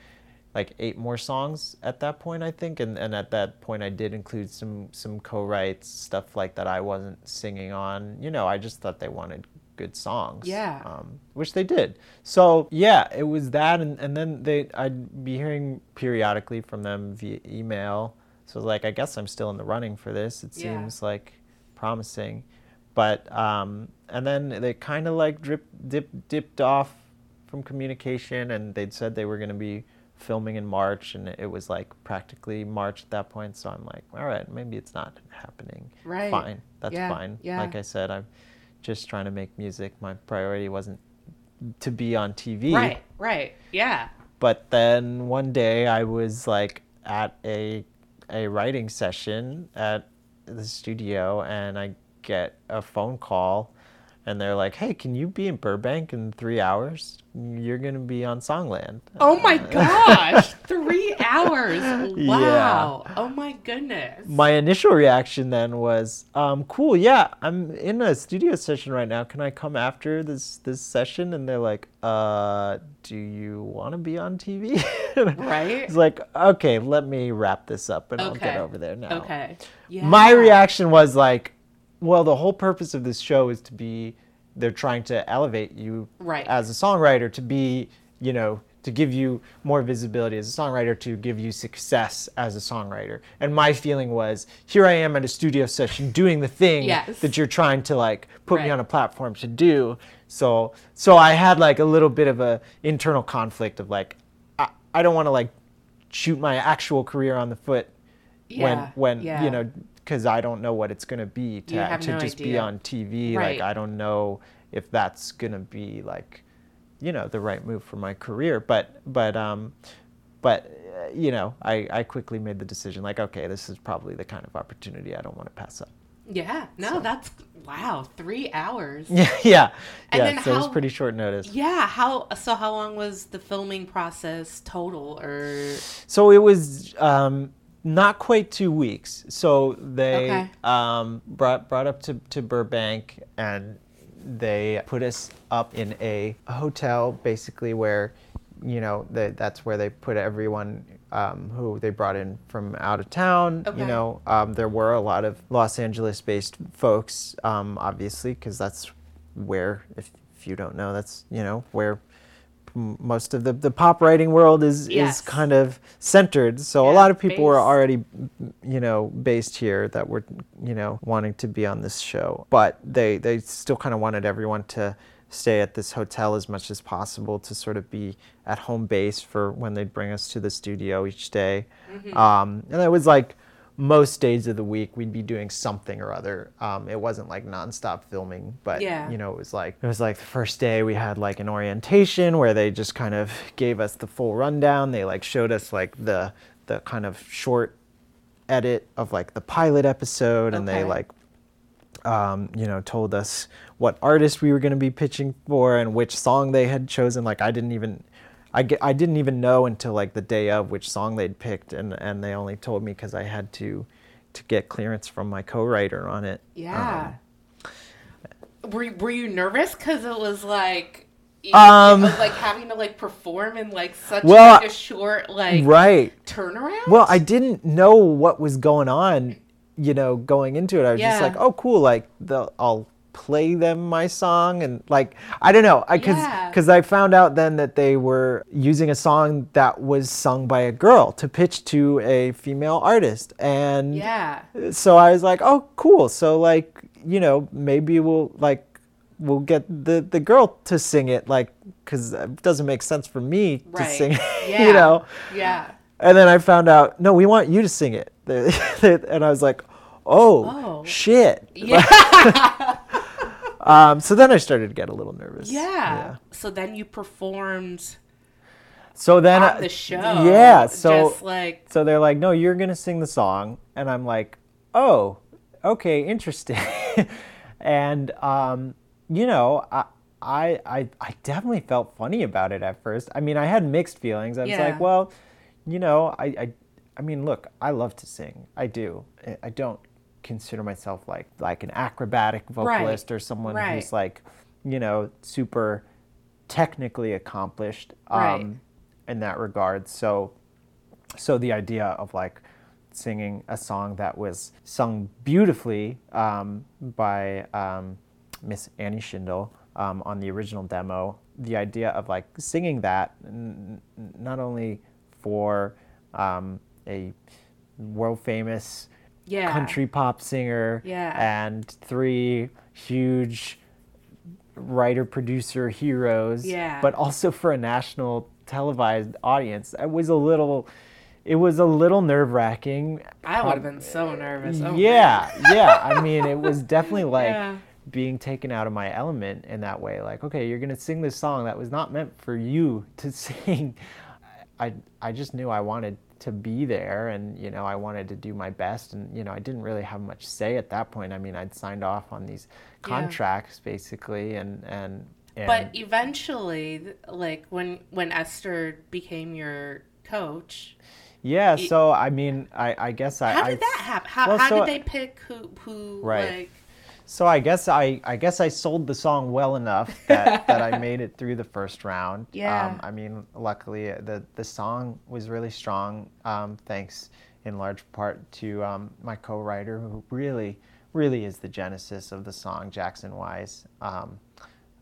like eight more songs at that point i think. And, and at that point i did include some some co-writes stuff like that i wasn't singing on. You know i just thought they wanted good songs Yeah. um, which they did. So yeah it was that. And, and then they i'd be hearing periodically from them via email so like i guess i'm still in the running for this it Yeah. seems like promising but um, and then they kind of like drip dip dipped off from communication and they'd said they were going to be filming in march and it was like practically march at that point so i'm like all right maybe it's not happening Right. fine that's Yeah, fine yeah. like i said i'm just trying to make music my priority wasn't to be on tv Right, right. Yeah. but then one day I was like at a a writing session at the studio and I get a phone call and they're like, "Hey, can you be in Burbank in 3 hours? You're going to be on Songland." Oh my <laughs> gosh, three hours! Wow. Oh my goodness. My initial reaction then was, um, "Cool, yeah, I'm in a studio session right now. Can I come after this this session?" And they're like, "Uh, do you want to be on TV?" <laughs> Right? It's like, okay, let me wrap this up and I'll get over there now. Okay. Yeah. My reaction was like, well, the whole purpose of this show is to be, they're trying to elevate you Right. as a songwriter, to be, you know, to give you more visibility as a songwriter, to give you success as a songwriter. And my feeling was, here I am at a studio session doing the thing Yes. that you're trying to like put me on a platform to do. So, so I had like a little bit of a internal conflict of like, I, I don't want to like shoot my actual career on the foot Yeah, when when yeah. you know because I don't know what it's gonna be to to no just be on TV. Right. Like I don't know if that's gonna be like you know the right move for my career. But but um but uh, you know I I quickly made the decision like okay this is probably the kind of opportunity I don't want to pass up. Yeah. No, that's wow. Three hours. Yeah <laughs> yeah And yeah. then So it was pretty short notice. Yeah. How? So how long was the filming process total? Or So it was um, not quite two weeks. So they Okay. um, brought brought up to, to Burbank and they put us up in a hotel basically where you know they, that's where they put everyone um, who they brought in from out of town Okay. you know um, there were a lot of los angeles based folks um, obviously because that's where if, if you don't know that's you know where most of the, the pop writing world is Yes. is kind of centered so a lot of people were already you know based here that were you know wanting to be on this show but they they still kind of wanted everyone to stay at this hotel as much as possible to sort of be at home base for when they'd bring us to the studio each day Mm-hmm. um, and it was like most days of the week we'd be doing something or other. Um, it wasn't like nonstop filming but Yeah. you know it was like it was like the first day we had like an orientation where they just kind of gave us the full rundown. They like showed us like the the kind of short edit of like the pilot episode and they like um, you know told us what artist we were going to be pitching for and which song they had chosen. Like i didn't even I, ge- I didn't even know until like the day of which song they'd picked and, and they only told me because i had to to get clearance from my co-writer on it Yeah. were you- were you nervous because it was like it, Um, it was like having to like perform in like such Well, like a short like right turnaround? Well, I didn't know what was going on, you know, going into it. I was just like, oh, cool. Like, the, I'll play them my song. And, like, I don't know. Because Yeah. because I found out then that they were using a song that was sung by a girl to pitch to a female artist. And yeah. so I was like, oh, cool. So, like, you know, maybe we'll, like, we'll get the, the girl to sing it, like, because it doesn't make sense for me to Right. sing, <laughs> Yeah. you know? Yeah. And then I found out, no, we want you to sing it. <laughs> and I was like, oh, Oh. shit. Yeah. <laughs> Um, so then I started to get a little nervous. yeah. So then you performed So then, on the show. yeah. So just like so they're like, no, you're gonna sing the song, and I'm like, oh, okay, interesting. <laughs> and um, you know, I, I I I definitely felt funny about it at first. I mean, I had mixed feelings. I was Yeah. like, well, you know, I I I mean, look, I love to sing. I do. I don't consider myself like like an acrobatic vocalist or someone Right. who's like, you know, super technically accomplished um, Right. in that regard. So, so the idea of like singing a song that was sung beautifully um, by um, Miss Annie Schindel um, on the original demo, the idea of like singing that n- n- not only for um, a world famous Yeah. country pop singer Yeah. and three huge writer producer heroes Yeah. but also for a national televised audience it was a little it was a little nerve wracking I would have um, been so nervous. Oh, yeah yeah i mean it was definitely <laughs> like Yeah. being taken out of my element in that way like okay you're gonna sing this song that was not meant for you to <laughs> sing i i just knew i wanted to be there and you know i wanted to do my best and you know i didn't really have much say at that point i mean i'd signed off on these Yeah. contracts basically and and, and But eventually, like when when Ester became your coach, yeah so i mean i i guess i how I- did that happen? How, well, how so- did they pick who who Right. like? So I guess I, I guess I sold the song well enough <laughs> that, that I made it through the first round. Yeah. Um, I mean, luckily uh, the the song was really strong, um, thanks in large part to um, my co-writer who really really is the genesis of the song, Jackson Wise. Um,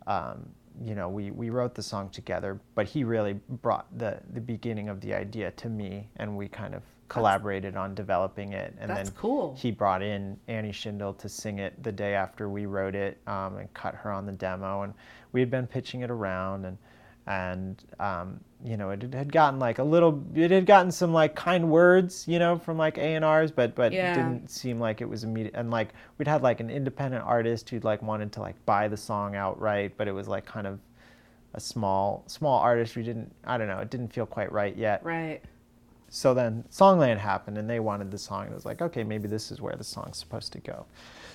um, you know, we, we wrote the song together, but he really brought the, the beginning of the idea to me, and we kind of collaborated on developing it. And That's then cool. he brought in Annie Schindel to sing it the day after we wrote it um, and cut her on the demo. And we had been pitching it around, and and um, you know it had gotten like a little, it had gotten some like kind words, you know, from like A and R's, but but Yeah. it didn't seem like it was immediate. And like we'd had like an independent artist who'd like wanted to like buy the song outright, but it was like kind of a small small artist. We didn't, I don't know, it didn't feel quite right yet Right. So then Songland happened and they wanted the song. It was like, okay, maybe this is where the song's supposed to go.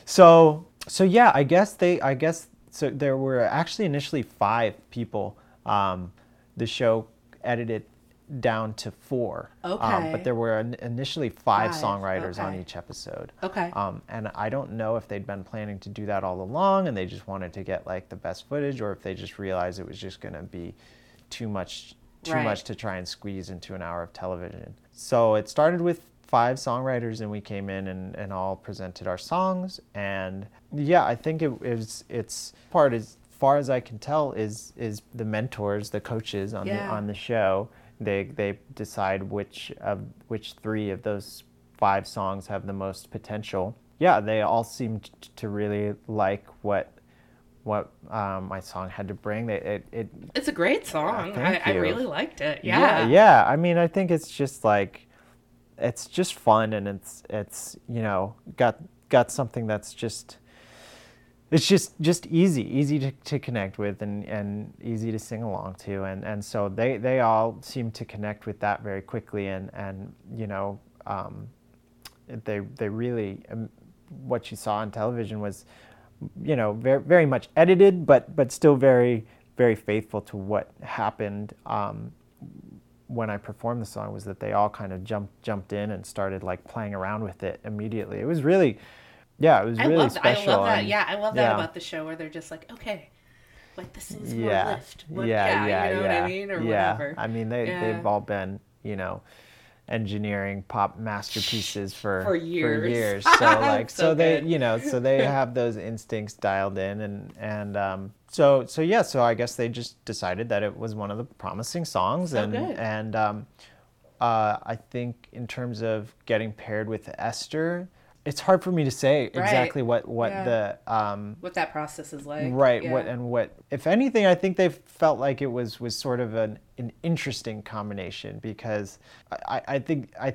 So so yeah, I guess they I guess so there were actually initially five people. Um, the show edited down to four. Okay. Um, but there were in- initially five, Five, songwriters on each episode. Okay. Um, and I don't know if they'd been planning to do that all along and they just wanted to get like the best footage or if they just realized it was just going to be too much too Right. much to try and squeeze into an hour of television. So it started with five songwriters and we came in and, and all presented our songs and yeah, I think it is it's part as far as I can tell is is the mentors, the coaches on the on the show. They they decide which of which three of those five songs have the most potential. Yeah, they all seemed to really like what what um, my song had to bring. They, it, it It's a great song. thank I, I really liked it. yeah. Yeah. yeah I mean I think it's just like it's just fun and it's it's you know got got something that's just it's just just easy easy to, to connect with and, and easy to sing along to and, and so they, they all seem to connect with that very quickly and, and you know um, they, they really um, what you saw on television was you know very, very much edited but but still very very faithful to what happened um, when I performed the song was that they all kind of jumped jumped in and started like playing around with it immediately. It was really, yeah, it was I really love special. I love that. and- Yeah, I love that yeah. about the show where they're just like, okay, like this is more yeah, lift. What, yeah, yeah, you know yeah, what I mean, or yeah. whatever. I mean, they Yeah. they've all been you know engineering pop masterpieces for For years. years. <laughs> So like So so, they you know so they <laughs> have those instincts dialed in and and um, so so yeah so I guess they just decided that it was one of the promising songs So and good. and um, uh, I think in terms of getting paired with Ester. It's hard for me to say exactly what what Yeah. the um, what that process is like. right Yeah. what and what if anything i think they felt like it was was sort of an, an interesting combination because i i think i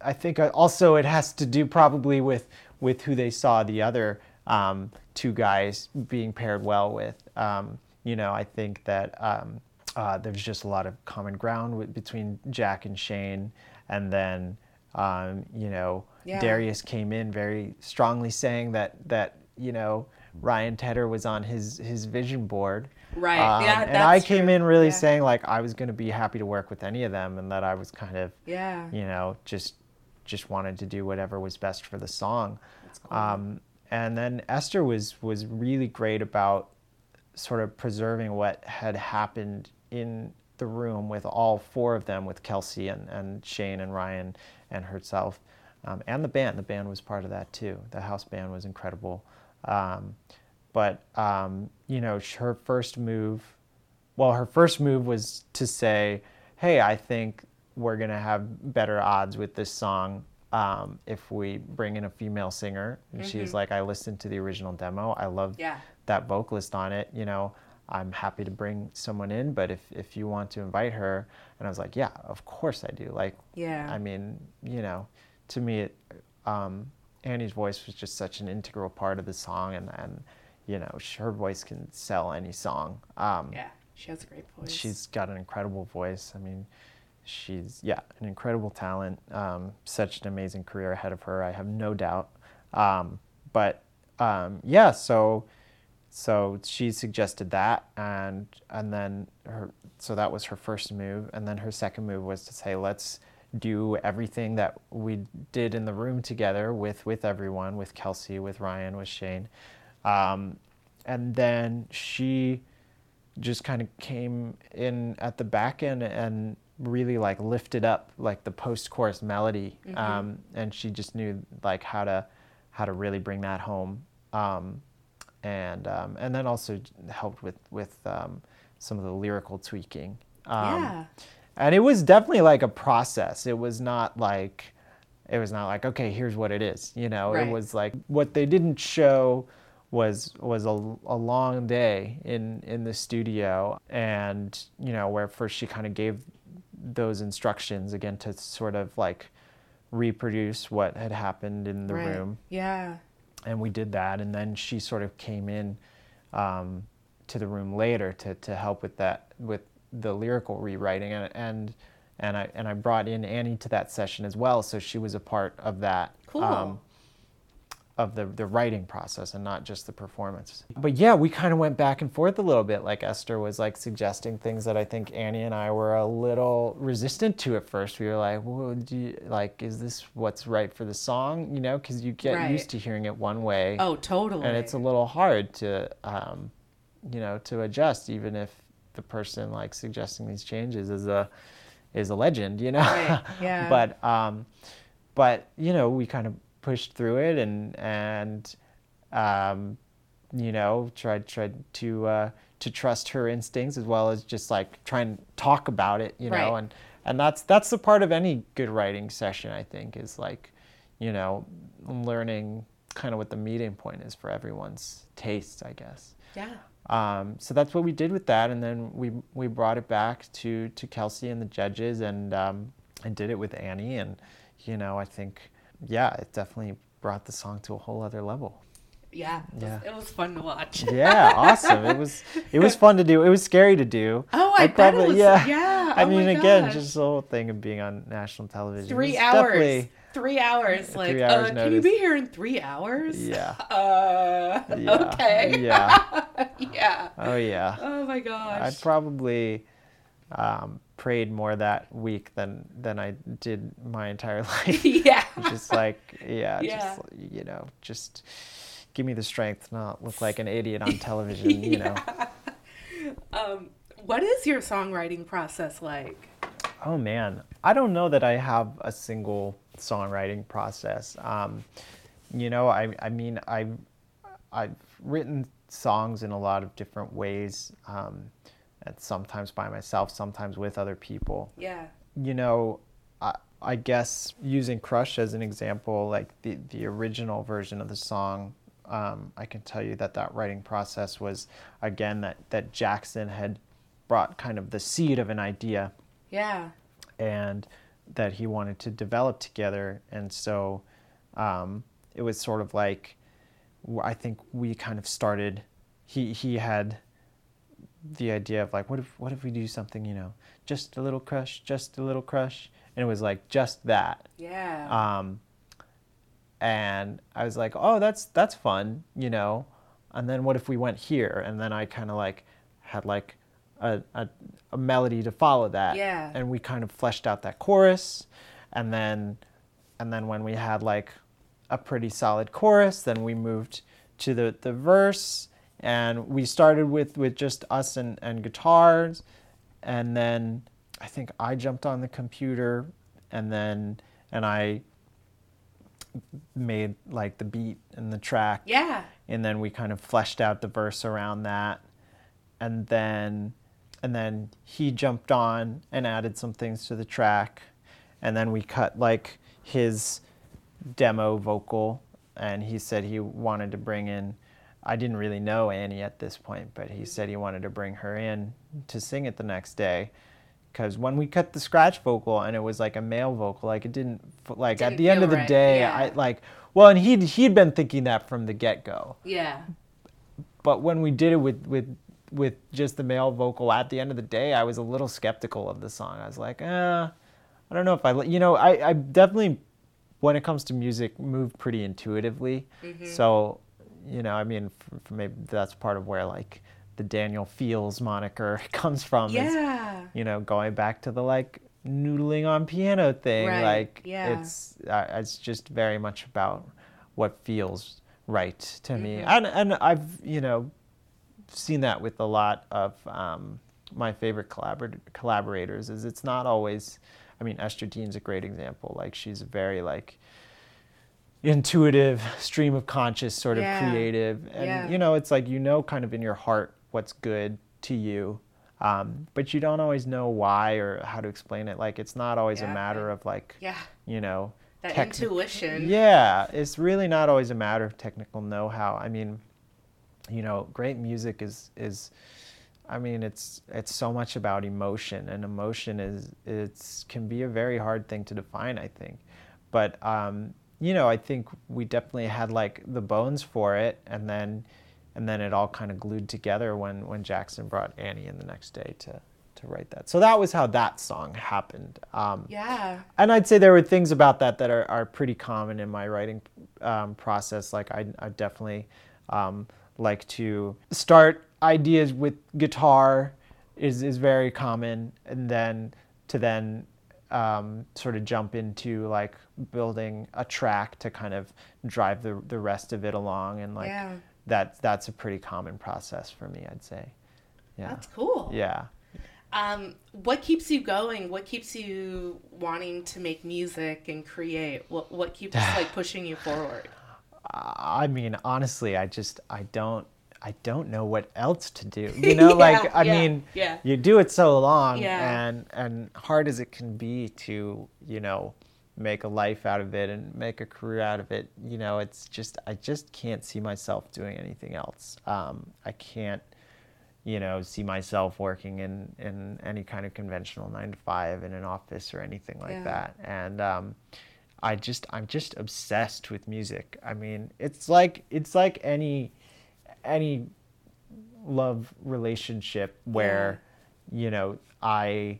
i think also it has to do probably with with who they saw the other um, two guys being paired well with um, you know i think that um, uh, there's just a lot of common ground with, between jack and shane and then um, you know Yeah. darius came in very strongly saying that that you know Ryan Tedder was on his his vision board. Right. Um, Yeah, and I came true. in really Yeah. saying like I was going to be happy to work with any of them and that I was kind of Yeah. you know just just wanted to do whatever was best for the song. That's cool. Um, and then Ester was was really great about sort of preserving what had happened in the room with all four of them, with Kelsea and, and Shane and Ryan and herself, um, and the band. The band was part of that too. The house band was incredible. Um, but um, you know, her first move, well, her first move was to say, "Hey, I think we're gonna have better odds with this song um, if we bring in a female singer." And she's like, "I listened to the original demo. I love Yeah. that vocalist on it. You know, I'm happy to bring someone in, but if if you want to invite her," and I was like, "Yeah, of course I do." Like, Yeah. I mean, you know, to me, it, um, Annie's voice was just such an integral part of the song, and and you know, her voice can sell any song. Um, Yeah. She has a great voice. She's got an incredible voice. I mean, she's yeah, an incredible talent. Um, such an amazing career ahead of her. I have no doubt. Um, but um, yeah, so so she suggested that, and and then her so that was her first move, and then her second move was to say let's do everything that we did in the room together with with everyone, with Kelsea, with Ryan, with Shane, um, and then she just kind of came in at the back end and really like lifted up like the post chorus melody um, and she just knew like how to how to really bring that home. Um, and um, and then also helped with with um, some of the lyrical tweaking um, Yeah. and it was definitely like a process it was not like it was not like okay here's what it is you know Right. it was like what they didn't show was was a, a long day in in the studio and you know where first she kind of gave those instructions again to sort of like reproduce what had happened in the right. room Yeah. And we did that and then she sort of came in um, to the room later to, to help with that with the lyrical rewriting and and and I and I brought in Annie to that session as well so she was a part of that Cool. um, of the, the writing process and not just the performance. But yeah, we kind of went back and forth a little bit. Like Ester was like suggesting things that I think Annie and I were a little resistant to at first. We were like, well, do you, like, is this what's right for the song? You know, because you get Right. used to hearing it one way. Oh, totally. And it's a little hard to, um, you know, to adjust, even if the person like suggesting these changes is a, is a legend, you know. Right, <laughs> yeah. but um, but you know, we kind of pushed through it and and um, you know, tried tried to uh, to trust her instincts as well as just like try and talk about it, you know, Right. and and that's that's the part of any good writing session, I think, is like, you know, learning kind of what the meeting point is for everyone's taste, I guess. yeah. Um, so that's what we did with that, and then we we brought it back to to Kelsea and the judges, and um, and did it with Annie, and you know I think yeah, it definitely brought the song to a whole other level. Yeah. It was, Yeah. it was fun to watch. Yeah, awesome. It was it was fun to do. It was scary to do. <laughs> Oh, I bet it was- yeah. <laughs> I Oh mean, again, gosh. just the whole thing of being on national television. Three hours. definitely- Three hours. Like, Three hours uh, can you be here in three hours? Yeah. <laughs> Uh, Yeah. okay. Yeah. yeah. Oh yeah. Oh my gosh. I'd probably um, prayed more that week than than I did my entire <laughs> life. <laughs> yeah. just like yeah, Yeah. just you know, just give me the strength not look like an idiot on television. <laughs> You know. Um, what is your songwriting process like? Oh man, I don't know that I have a single songwriting process. Um, you know, I I mean I've I've written songs in a lot of different ways, um, and sometimes by myself, sometimes with other people. Yeah. you know, I, I guess using Crush as an example, like the, the original version of the song, um, I can tell you that that writing process was, again, that, that Jackson had brought kind of the seed of an idea Yeah. and that he wanted to develop together. And so um, it was sort of like, I think we kind of started, he, he had the idea of like, what if, what if we do something, you know, just a little crush, just a little crush. And it was like just that. Yeah. Um, and I was like, oh, that's that's fun, you know. And then what if we went here? And then I kind of like had like a, a a melody to follow that. Yeah. And we kind of fleshed out that chorus, and then and then when we had like a pretty solid chorus, then we moved to the the verse, and we started with with just us and and guitars, and then I think I jumped on the computer, and then and I made like the beat and the track. Yeah. and then we kind of fleshed out the verse around that. And then and then he jumped on and added some things to the track. And then we cut like his demo vocal. And he said he wanted to bring in I didn't really know Annie at this point but he said he wanted to bring her in to sing it the next day because when we cut the scratch vocal and it was like a male vocal like it didn't like at Didn't the end of the right, day yeah. I like well and he'd he'd been thinking that from the get-go Yeah. but when we did it with with with just the male vocal at the end of the day i was a little skeptical of the song i was like uh i don't know if i you know i i definitely when it comes to music move pretty intuitively Mm-hmm. so you know i mean f- f- maybe that's part of where like the daniel feels moniker <laughs> comes from is, Yeah. you know going back to the like noodling on piano thing Right, like yeah. it's uh, it's just very much about what feels right to me Mm-hmm. and and i've you know seen that with a lot of um, my favorite collabor- collaborators is it's not always i mean ester dean's a great example like she's very like intuitive stream of conscious sort of Yeah. creative and Yeah. you know it's like you know kind of in your heart what's good to you um, but you don't always know why or how to explain it like it's not always Yeah. a matter of like Yeah. you know That techni- intuition. yeah, it's really not always a matter of technical know-how. I mean, you know, great music is is I mean, it's it's so much about emotion and emotion is it's can be a very hard thing to define, I think. But um, you know, I think we definitely had like the bones for it and then and then it all kind of glued together when when Jackson brought Annie in the next day to to write that. So that was how that song happened. Um, Yeah. and I'd say there were things about that that are, are pretty common in my writing um, process. Like I, I definitely um, like to start ideas with guitar is is very common, and then to then um, sort of jump into like building a track to kind of drive the the rest of it along, and like Yeah. that that's a pretty common process for me, I'd say. Yeah. That's cool. Yeah. Um, what keeps you going? What keeps you wanting to make music and create? What what keeps like <sighs> pushing you forward? I mean, honestly, I just I don't I don't know what else to do. <laughs> You know, Yeah, like I yeah, mean, yeah. you do it so long, and and hard as it can be to you know make a life out of it and make a career out of it. You know, it's just I just can't see myself doing anything else. Um, I can't you know see myself working in in any kind of conventional nine to five in an office or anything like that and um i just i'm just obsessed with music i mean it's like it's like any any love relationship where you know i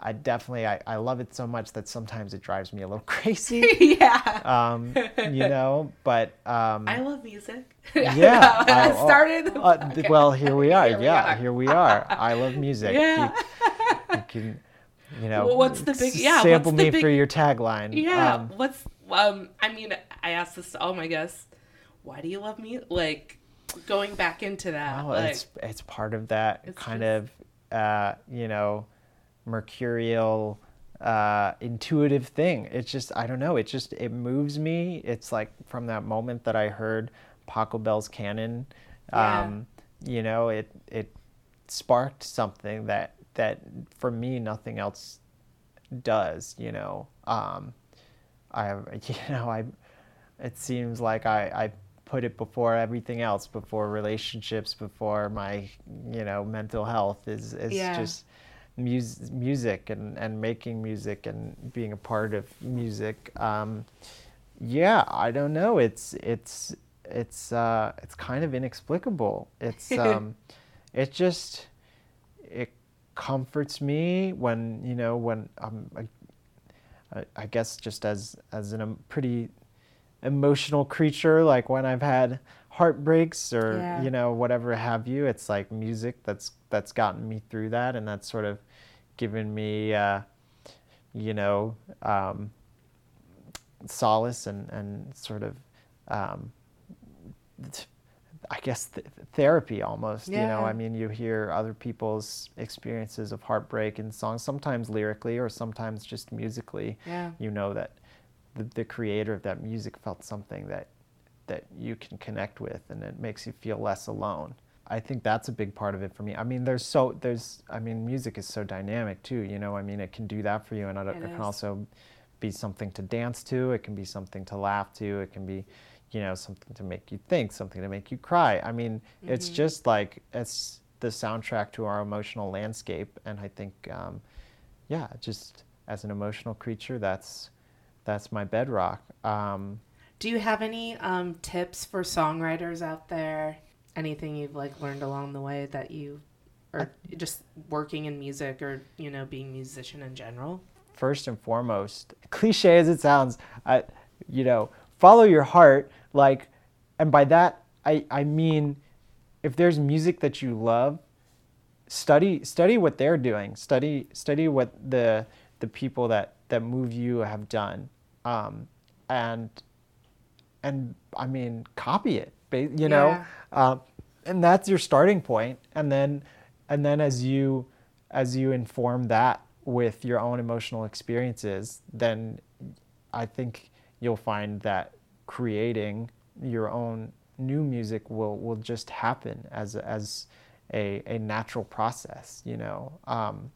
i definitely I, I love it so much that sometimes it drives me a little <laughs> crazy <laughs> yeah. um you know but um I love music. <laughs> yeah I I- oh, started. the uh, th- well here we are Here we yeah are. here we are i love music Yeah. you, you can you know Well, what's the big- yeah, sample what's the me big- for your tagline Yeah. Um, what's um? I mean, I asked this to all my guests. Why do you love me? Like going back into that. oh, like, it's it's part of that kind just- of uh you know mercurial uh intuitive thing it's just i don't know it just it moves me it's like from that moment that i heard Pachelbel's canon Yeah. um you know it it sparked something that that for me nothing else does you know um i <laughs> you know i it seems like i i put it before everything else before relationships before my you know mental health is is Yeah. just mus- music and and making music and being a part of music. Um yeah i don't know. It's it's it's uh it's kind of inexplicable. It's <laughs> um it just it comforts me when you know when i'm I, I guess just as as an, a pretty emotional creature like when i've had heartbreaks or Yeah. you know whatever have you it's like music that's that's gotten me through that and that's sort of given me uh you know um solace and and sort of um I guess th- therapy almost. You know, I mean, you hear other people's experiences of heartbreak in songs, sometimes lyrically or sometimes just musically. Yeah. You know that the, the creator of that music felt something that that you can connect with, and it makes you feel less alone. I think that's a big part of it for me. I mean, there's so there's I mean, music is so dynamic too. You know, I mean, it can do that for you, and it, It it can also be something to dance to. It can be something to laugh to. It can be, you know, something to make you think, something to make you cry. I mean, it's just like it's the soundtrack to our emotional landscape, and I think, um, yeah, just as an emotional creature, that's that's my bedrock. Um, Do you have any um, tips for songwriters out there? Anything you've like learned along the way that you, or just working in music, or you know, being a musician in general? first and foremost, <laughs> cliche as it sounds, I, you know, follow your heart. Like, and by that I I mean, if there's music that you love, study study what they're doing. Study study what the the people that that move you have done, um, and and I mean, copy it. You know, Yeah. um, and that's your starting point. And then, and then as you as you inform that with your own emotional experiences, then I think you'll find that creating your own new music will will just happen as as a, a natural process. You know. Um,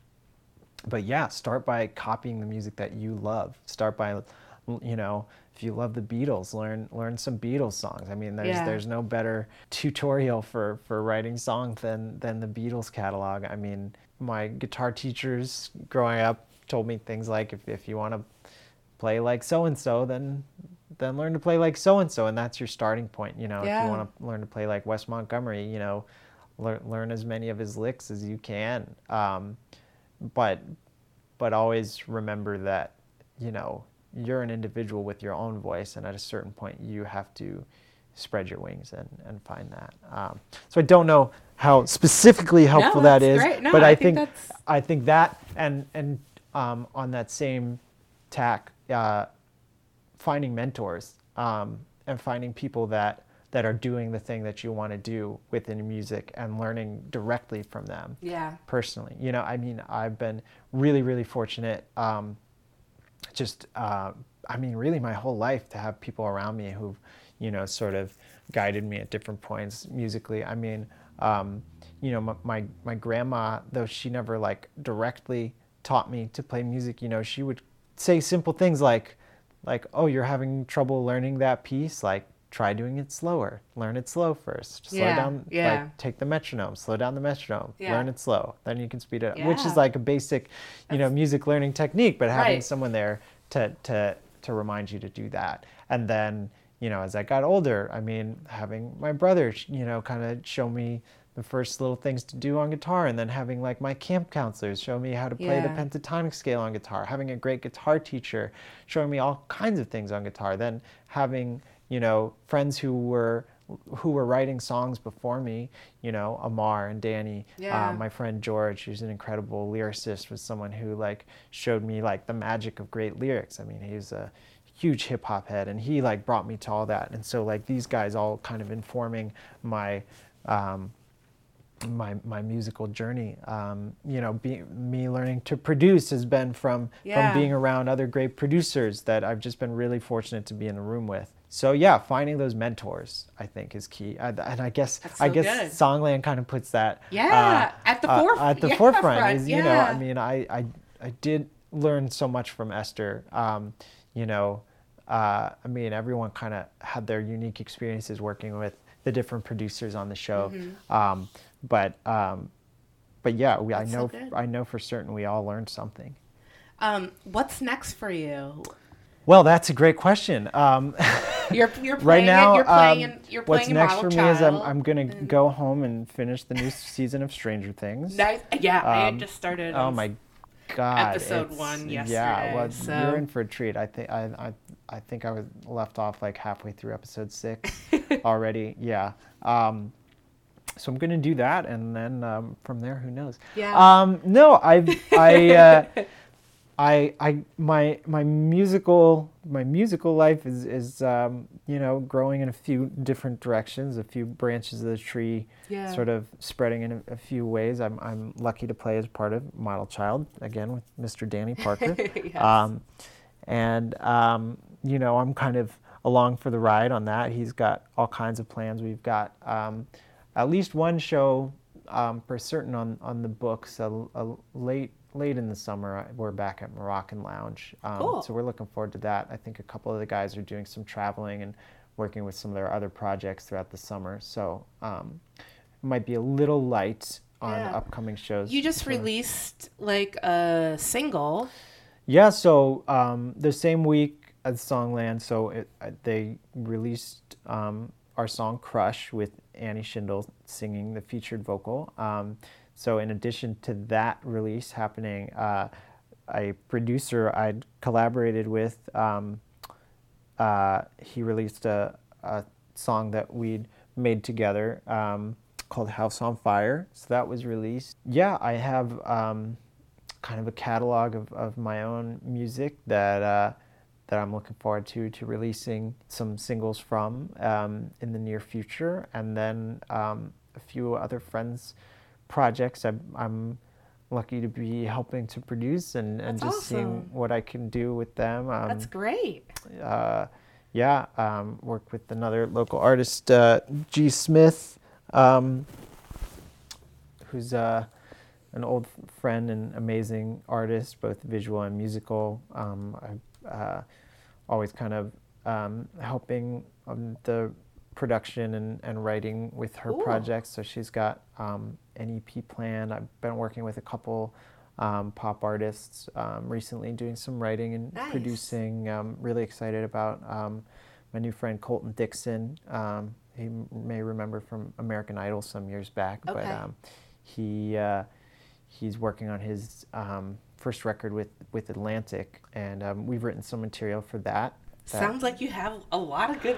but yeah, start by copying the music that you love. Start by, you know, if you love the Beatles, learn learn some Beatles songs. I mean, there's Yeah. there's no better <laughs> tutorial for for writing songs than than the Beatles catalog. I mean, my guitar teachers growing up told me things like if if you want to play like so and so, then then learn to play like so and so, and that's your starting point. You know, if you want to learn to play like Wes Montgomery, you know, learn learn as many of his licks as you can. Um, but but always remember that you know you're an individual with your own voice, and at a certain point, you have to spread your wings and, and find that. Um, so I don't know how specifically helpful No, that's. No, but I I, think think, that's- I think that and and um, on that same tack, uh, finding mentors um, and finding people that that are doing the thing that you want to do within music and learning directly from them Yeah. personally. You know, I mean, I've been really, really fortunate. Just, uh, I mean, really my whole life to have people around me who've, you know, sort of guided me at different points musically. I mean, um, you know, my, my, my grandma, though she never like directly taught me to play music, you know, she would say simple things like, like, oh, you're having trouble learning that piece, like try doing it slower. Learn it slow first. Slow Yeah, down, yeah. like take the metronome, slow down the metronome, Yeah. learn it slow. Then you can speed it up, which is like a basic, you know, music learning technique. But having Right. someone there to to to remind you to do that, and then you know, as I got older, I mean, having my brother, you know, kind of show me the first little things to do on guitar, and then having like my camp counselors show me how to play the pentatonic scale on guitar, having a great guitar teacher showing me all kinds of things on guitar, then having you know friends who were who were writing songs before me, you know, Ammar and Danny, Yeah. um, my friend George, who's an incredible lyricist, was someone who like showed me like the magic of great lyrics. I mean, he's a huge hip hop head, and he like brought me to all that. And so like these guys all kind of informing my um, my my musical journey. Um, you know, be, me learning to produce has been from Yeah. from being around other great producers that I've just been really fortunate to be in the room with. So yeah, finding those mentors I think is key, I, and I guess That's I guess good. Songland kind of puts that Yeah, at the uh, at the yeah, <laughs> forefront. front, Is you know, I mean, I I I did learn so much from Ester. Um, you know, uh, I mean, everyone kind of had their unique experiences working with the different producers on the show. Mm-hmm. Um, but um, but yeah, we, I That's so know. I know for certain we all learned something. Um, what's next for you? Well, that's a great question. Um, <laughs> You're you're playing right now, it, you're playing um, you're what's next for me is I'm, I'm gonna go home and finish the new <laughs> season of Stranger Things. Nice. Yeah, I Um, just started. Oh my god! episode one Yeah, yesterday, well, so- you're in for a treat. I think I, I I think I was left off like halfway through episode six <laughs> already. Yeah. Um, so I'm gonna do that, and then um, from there, who knows? Yeah. Um, no, I I. <laughs> Uh, I, I my my musical my musical life is is um, you know growing in a few different directions, a few branches of the tree, Yeah. sort of spreading in a, a few ways. I'm I'm lucky to play as part of Model Child again with Mr. Danny Parker, <laughs> Yes. um, and um, you know I'm kind of along for the ride on that. He's got all kinds of plans. We've got um, at least one show um, for certain on on the books. A, a late late in the summer, uh, we're back at Moroccan Lounge. Um, Cool. So we're looking forward to that. I think a couple of the guys are doing some traveling and working with some of their other projects throughout the summer. So um, it might be a little light on Yeah. upcoming shows. You just released like a single. Yeah, so um, the same week as Songland, so it, uh, they released um, our song "Crush" with Annie Schindel singing the featured vocal. Um, so in addition to that release happening, uh, a producer I'd collaborated with, um, uh, he released a, a song that we'd made together um, called House on Fire. So that was released. Yeah, I have um, kind of a catalog of, of my own music that uh, that I'm looking forward to to releasing some singles from um, in the near future, and then um, a few other friends' projects. I'm, I'm lucky to be helping to produce and, and That's just seeing what I can do with them. Um, That's great. uh, yeah, um, worked with another local artist, uh, G. Smith, um, who's uh, an old friend and amazing artist, both visual and musical. Um, I, uh, always kind of um, helping on the production and, and writing with her Cool. projects. So she's got um, an EP plan. I've been working with a couple um, pop artists um, recently, doing some writing and Nice. producing. Um, really excited about um, my new friend Colton Dixon. Um, he may remember from American Idol some years back, but Okay. um, he uh, he's working on his um, first record with with Atlantic, and um, we've written some material for that. that Sounds like you have a lot of good.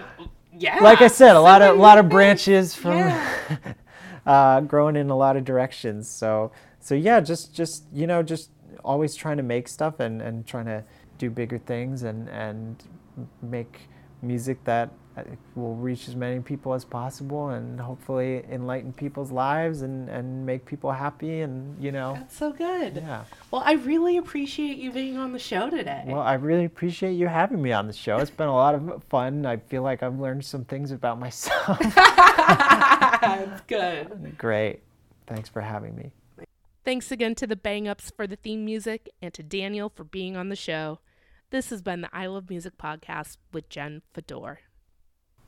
Yeah. like I said, a lot of a lot of branches from Yeah. <laughs> uh, growing in a lot of directions. So so yeah, just just you know just always trying to make stuff and, and trying to do bigger things and and make music that will reach as many people as possible and hopefully enlighten people's lives and, and make people happy and you know That's so good. yeah. Well, I really appreciate you being on the show today. Well, I really appreciate you having me on the show. It's been a lot of fun. I feel like I've learned some things about myself. <laughs> That's good. Great. Thanks for having me. Thanks again to the Bang Ups for the theme music and to Daniel for being on the show. This has been the I Love Music podcast with Jen Fedor.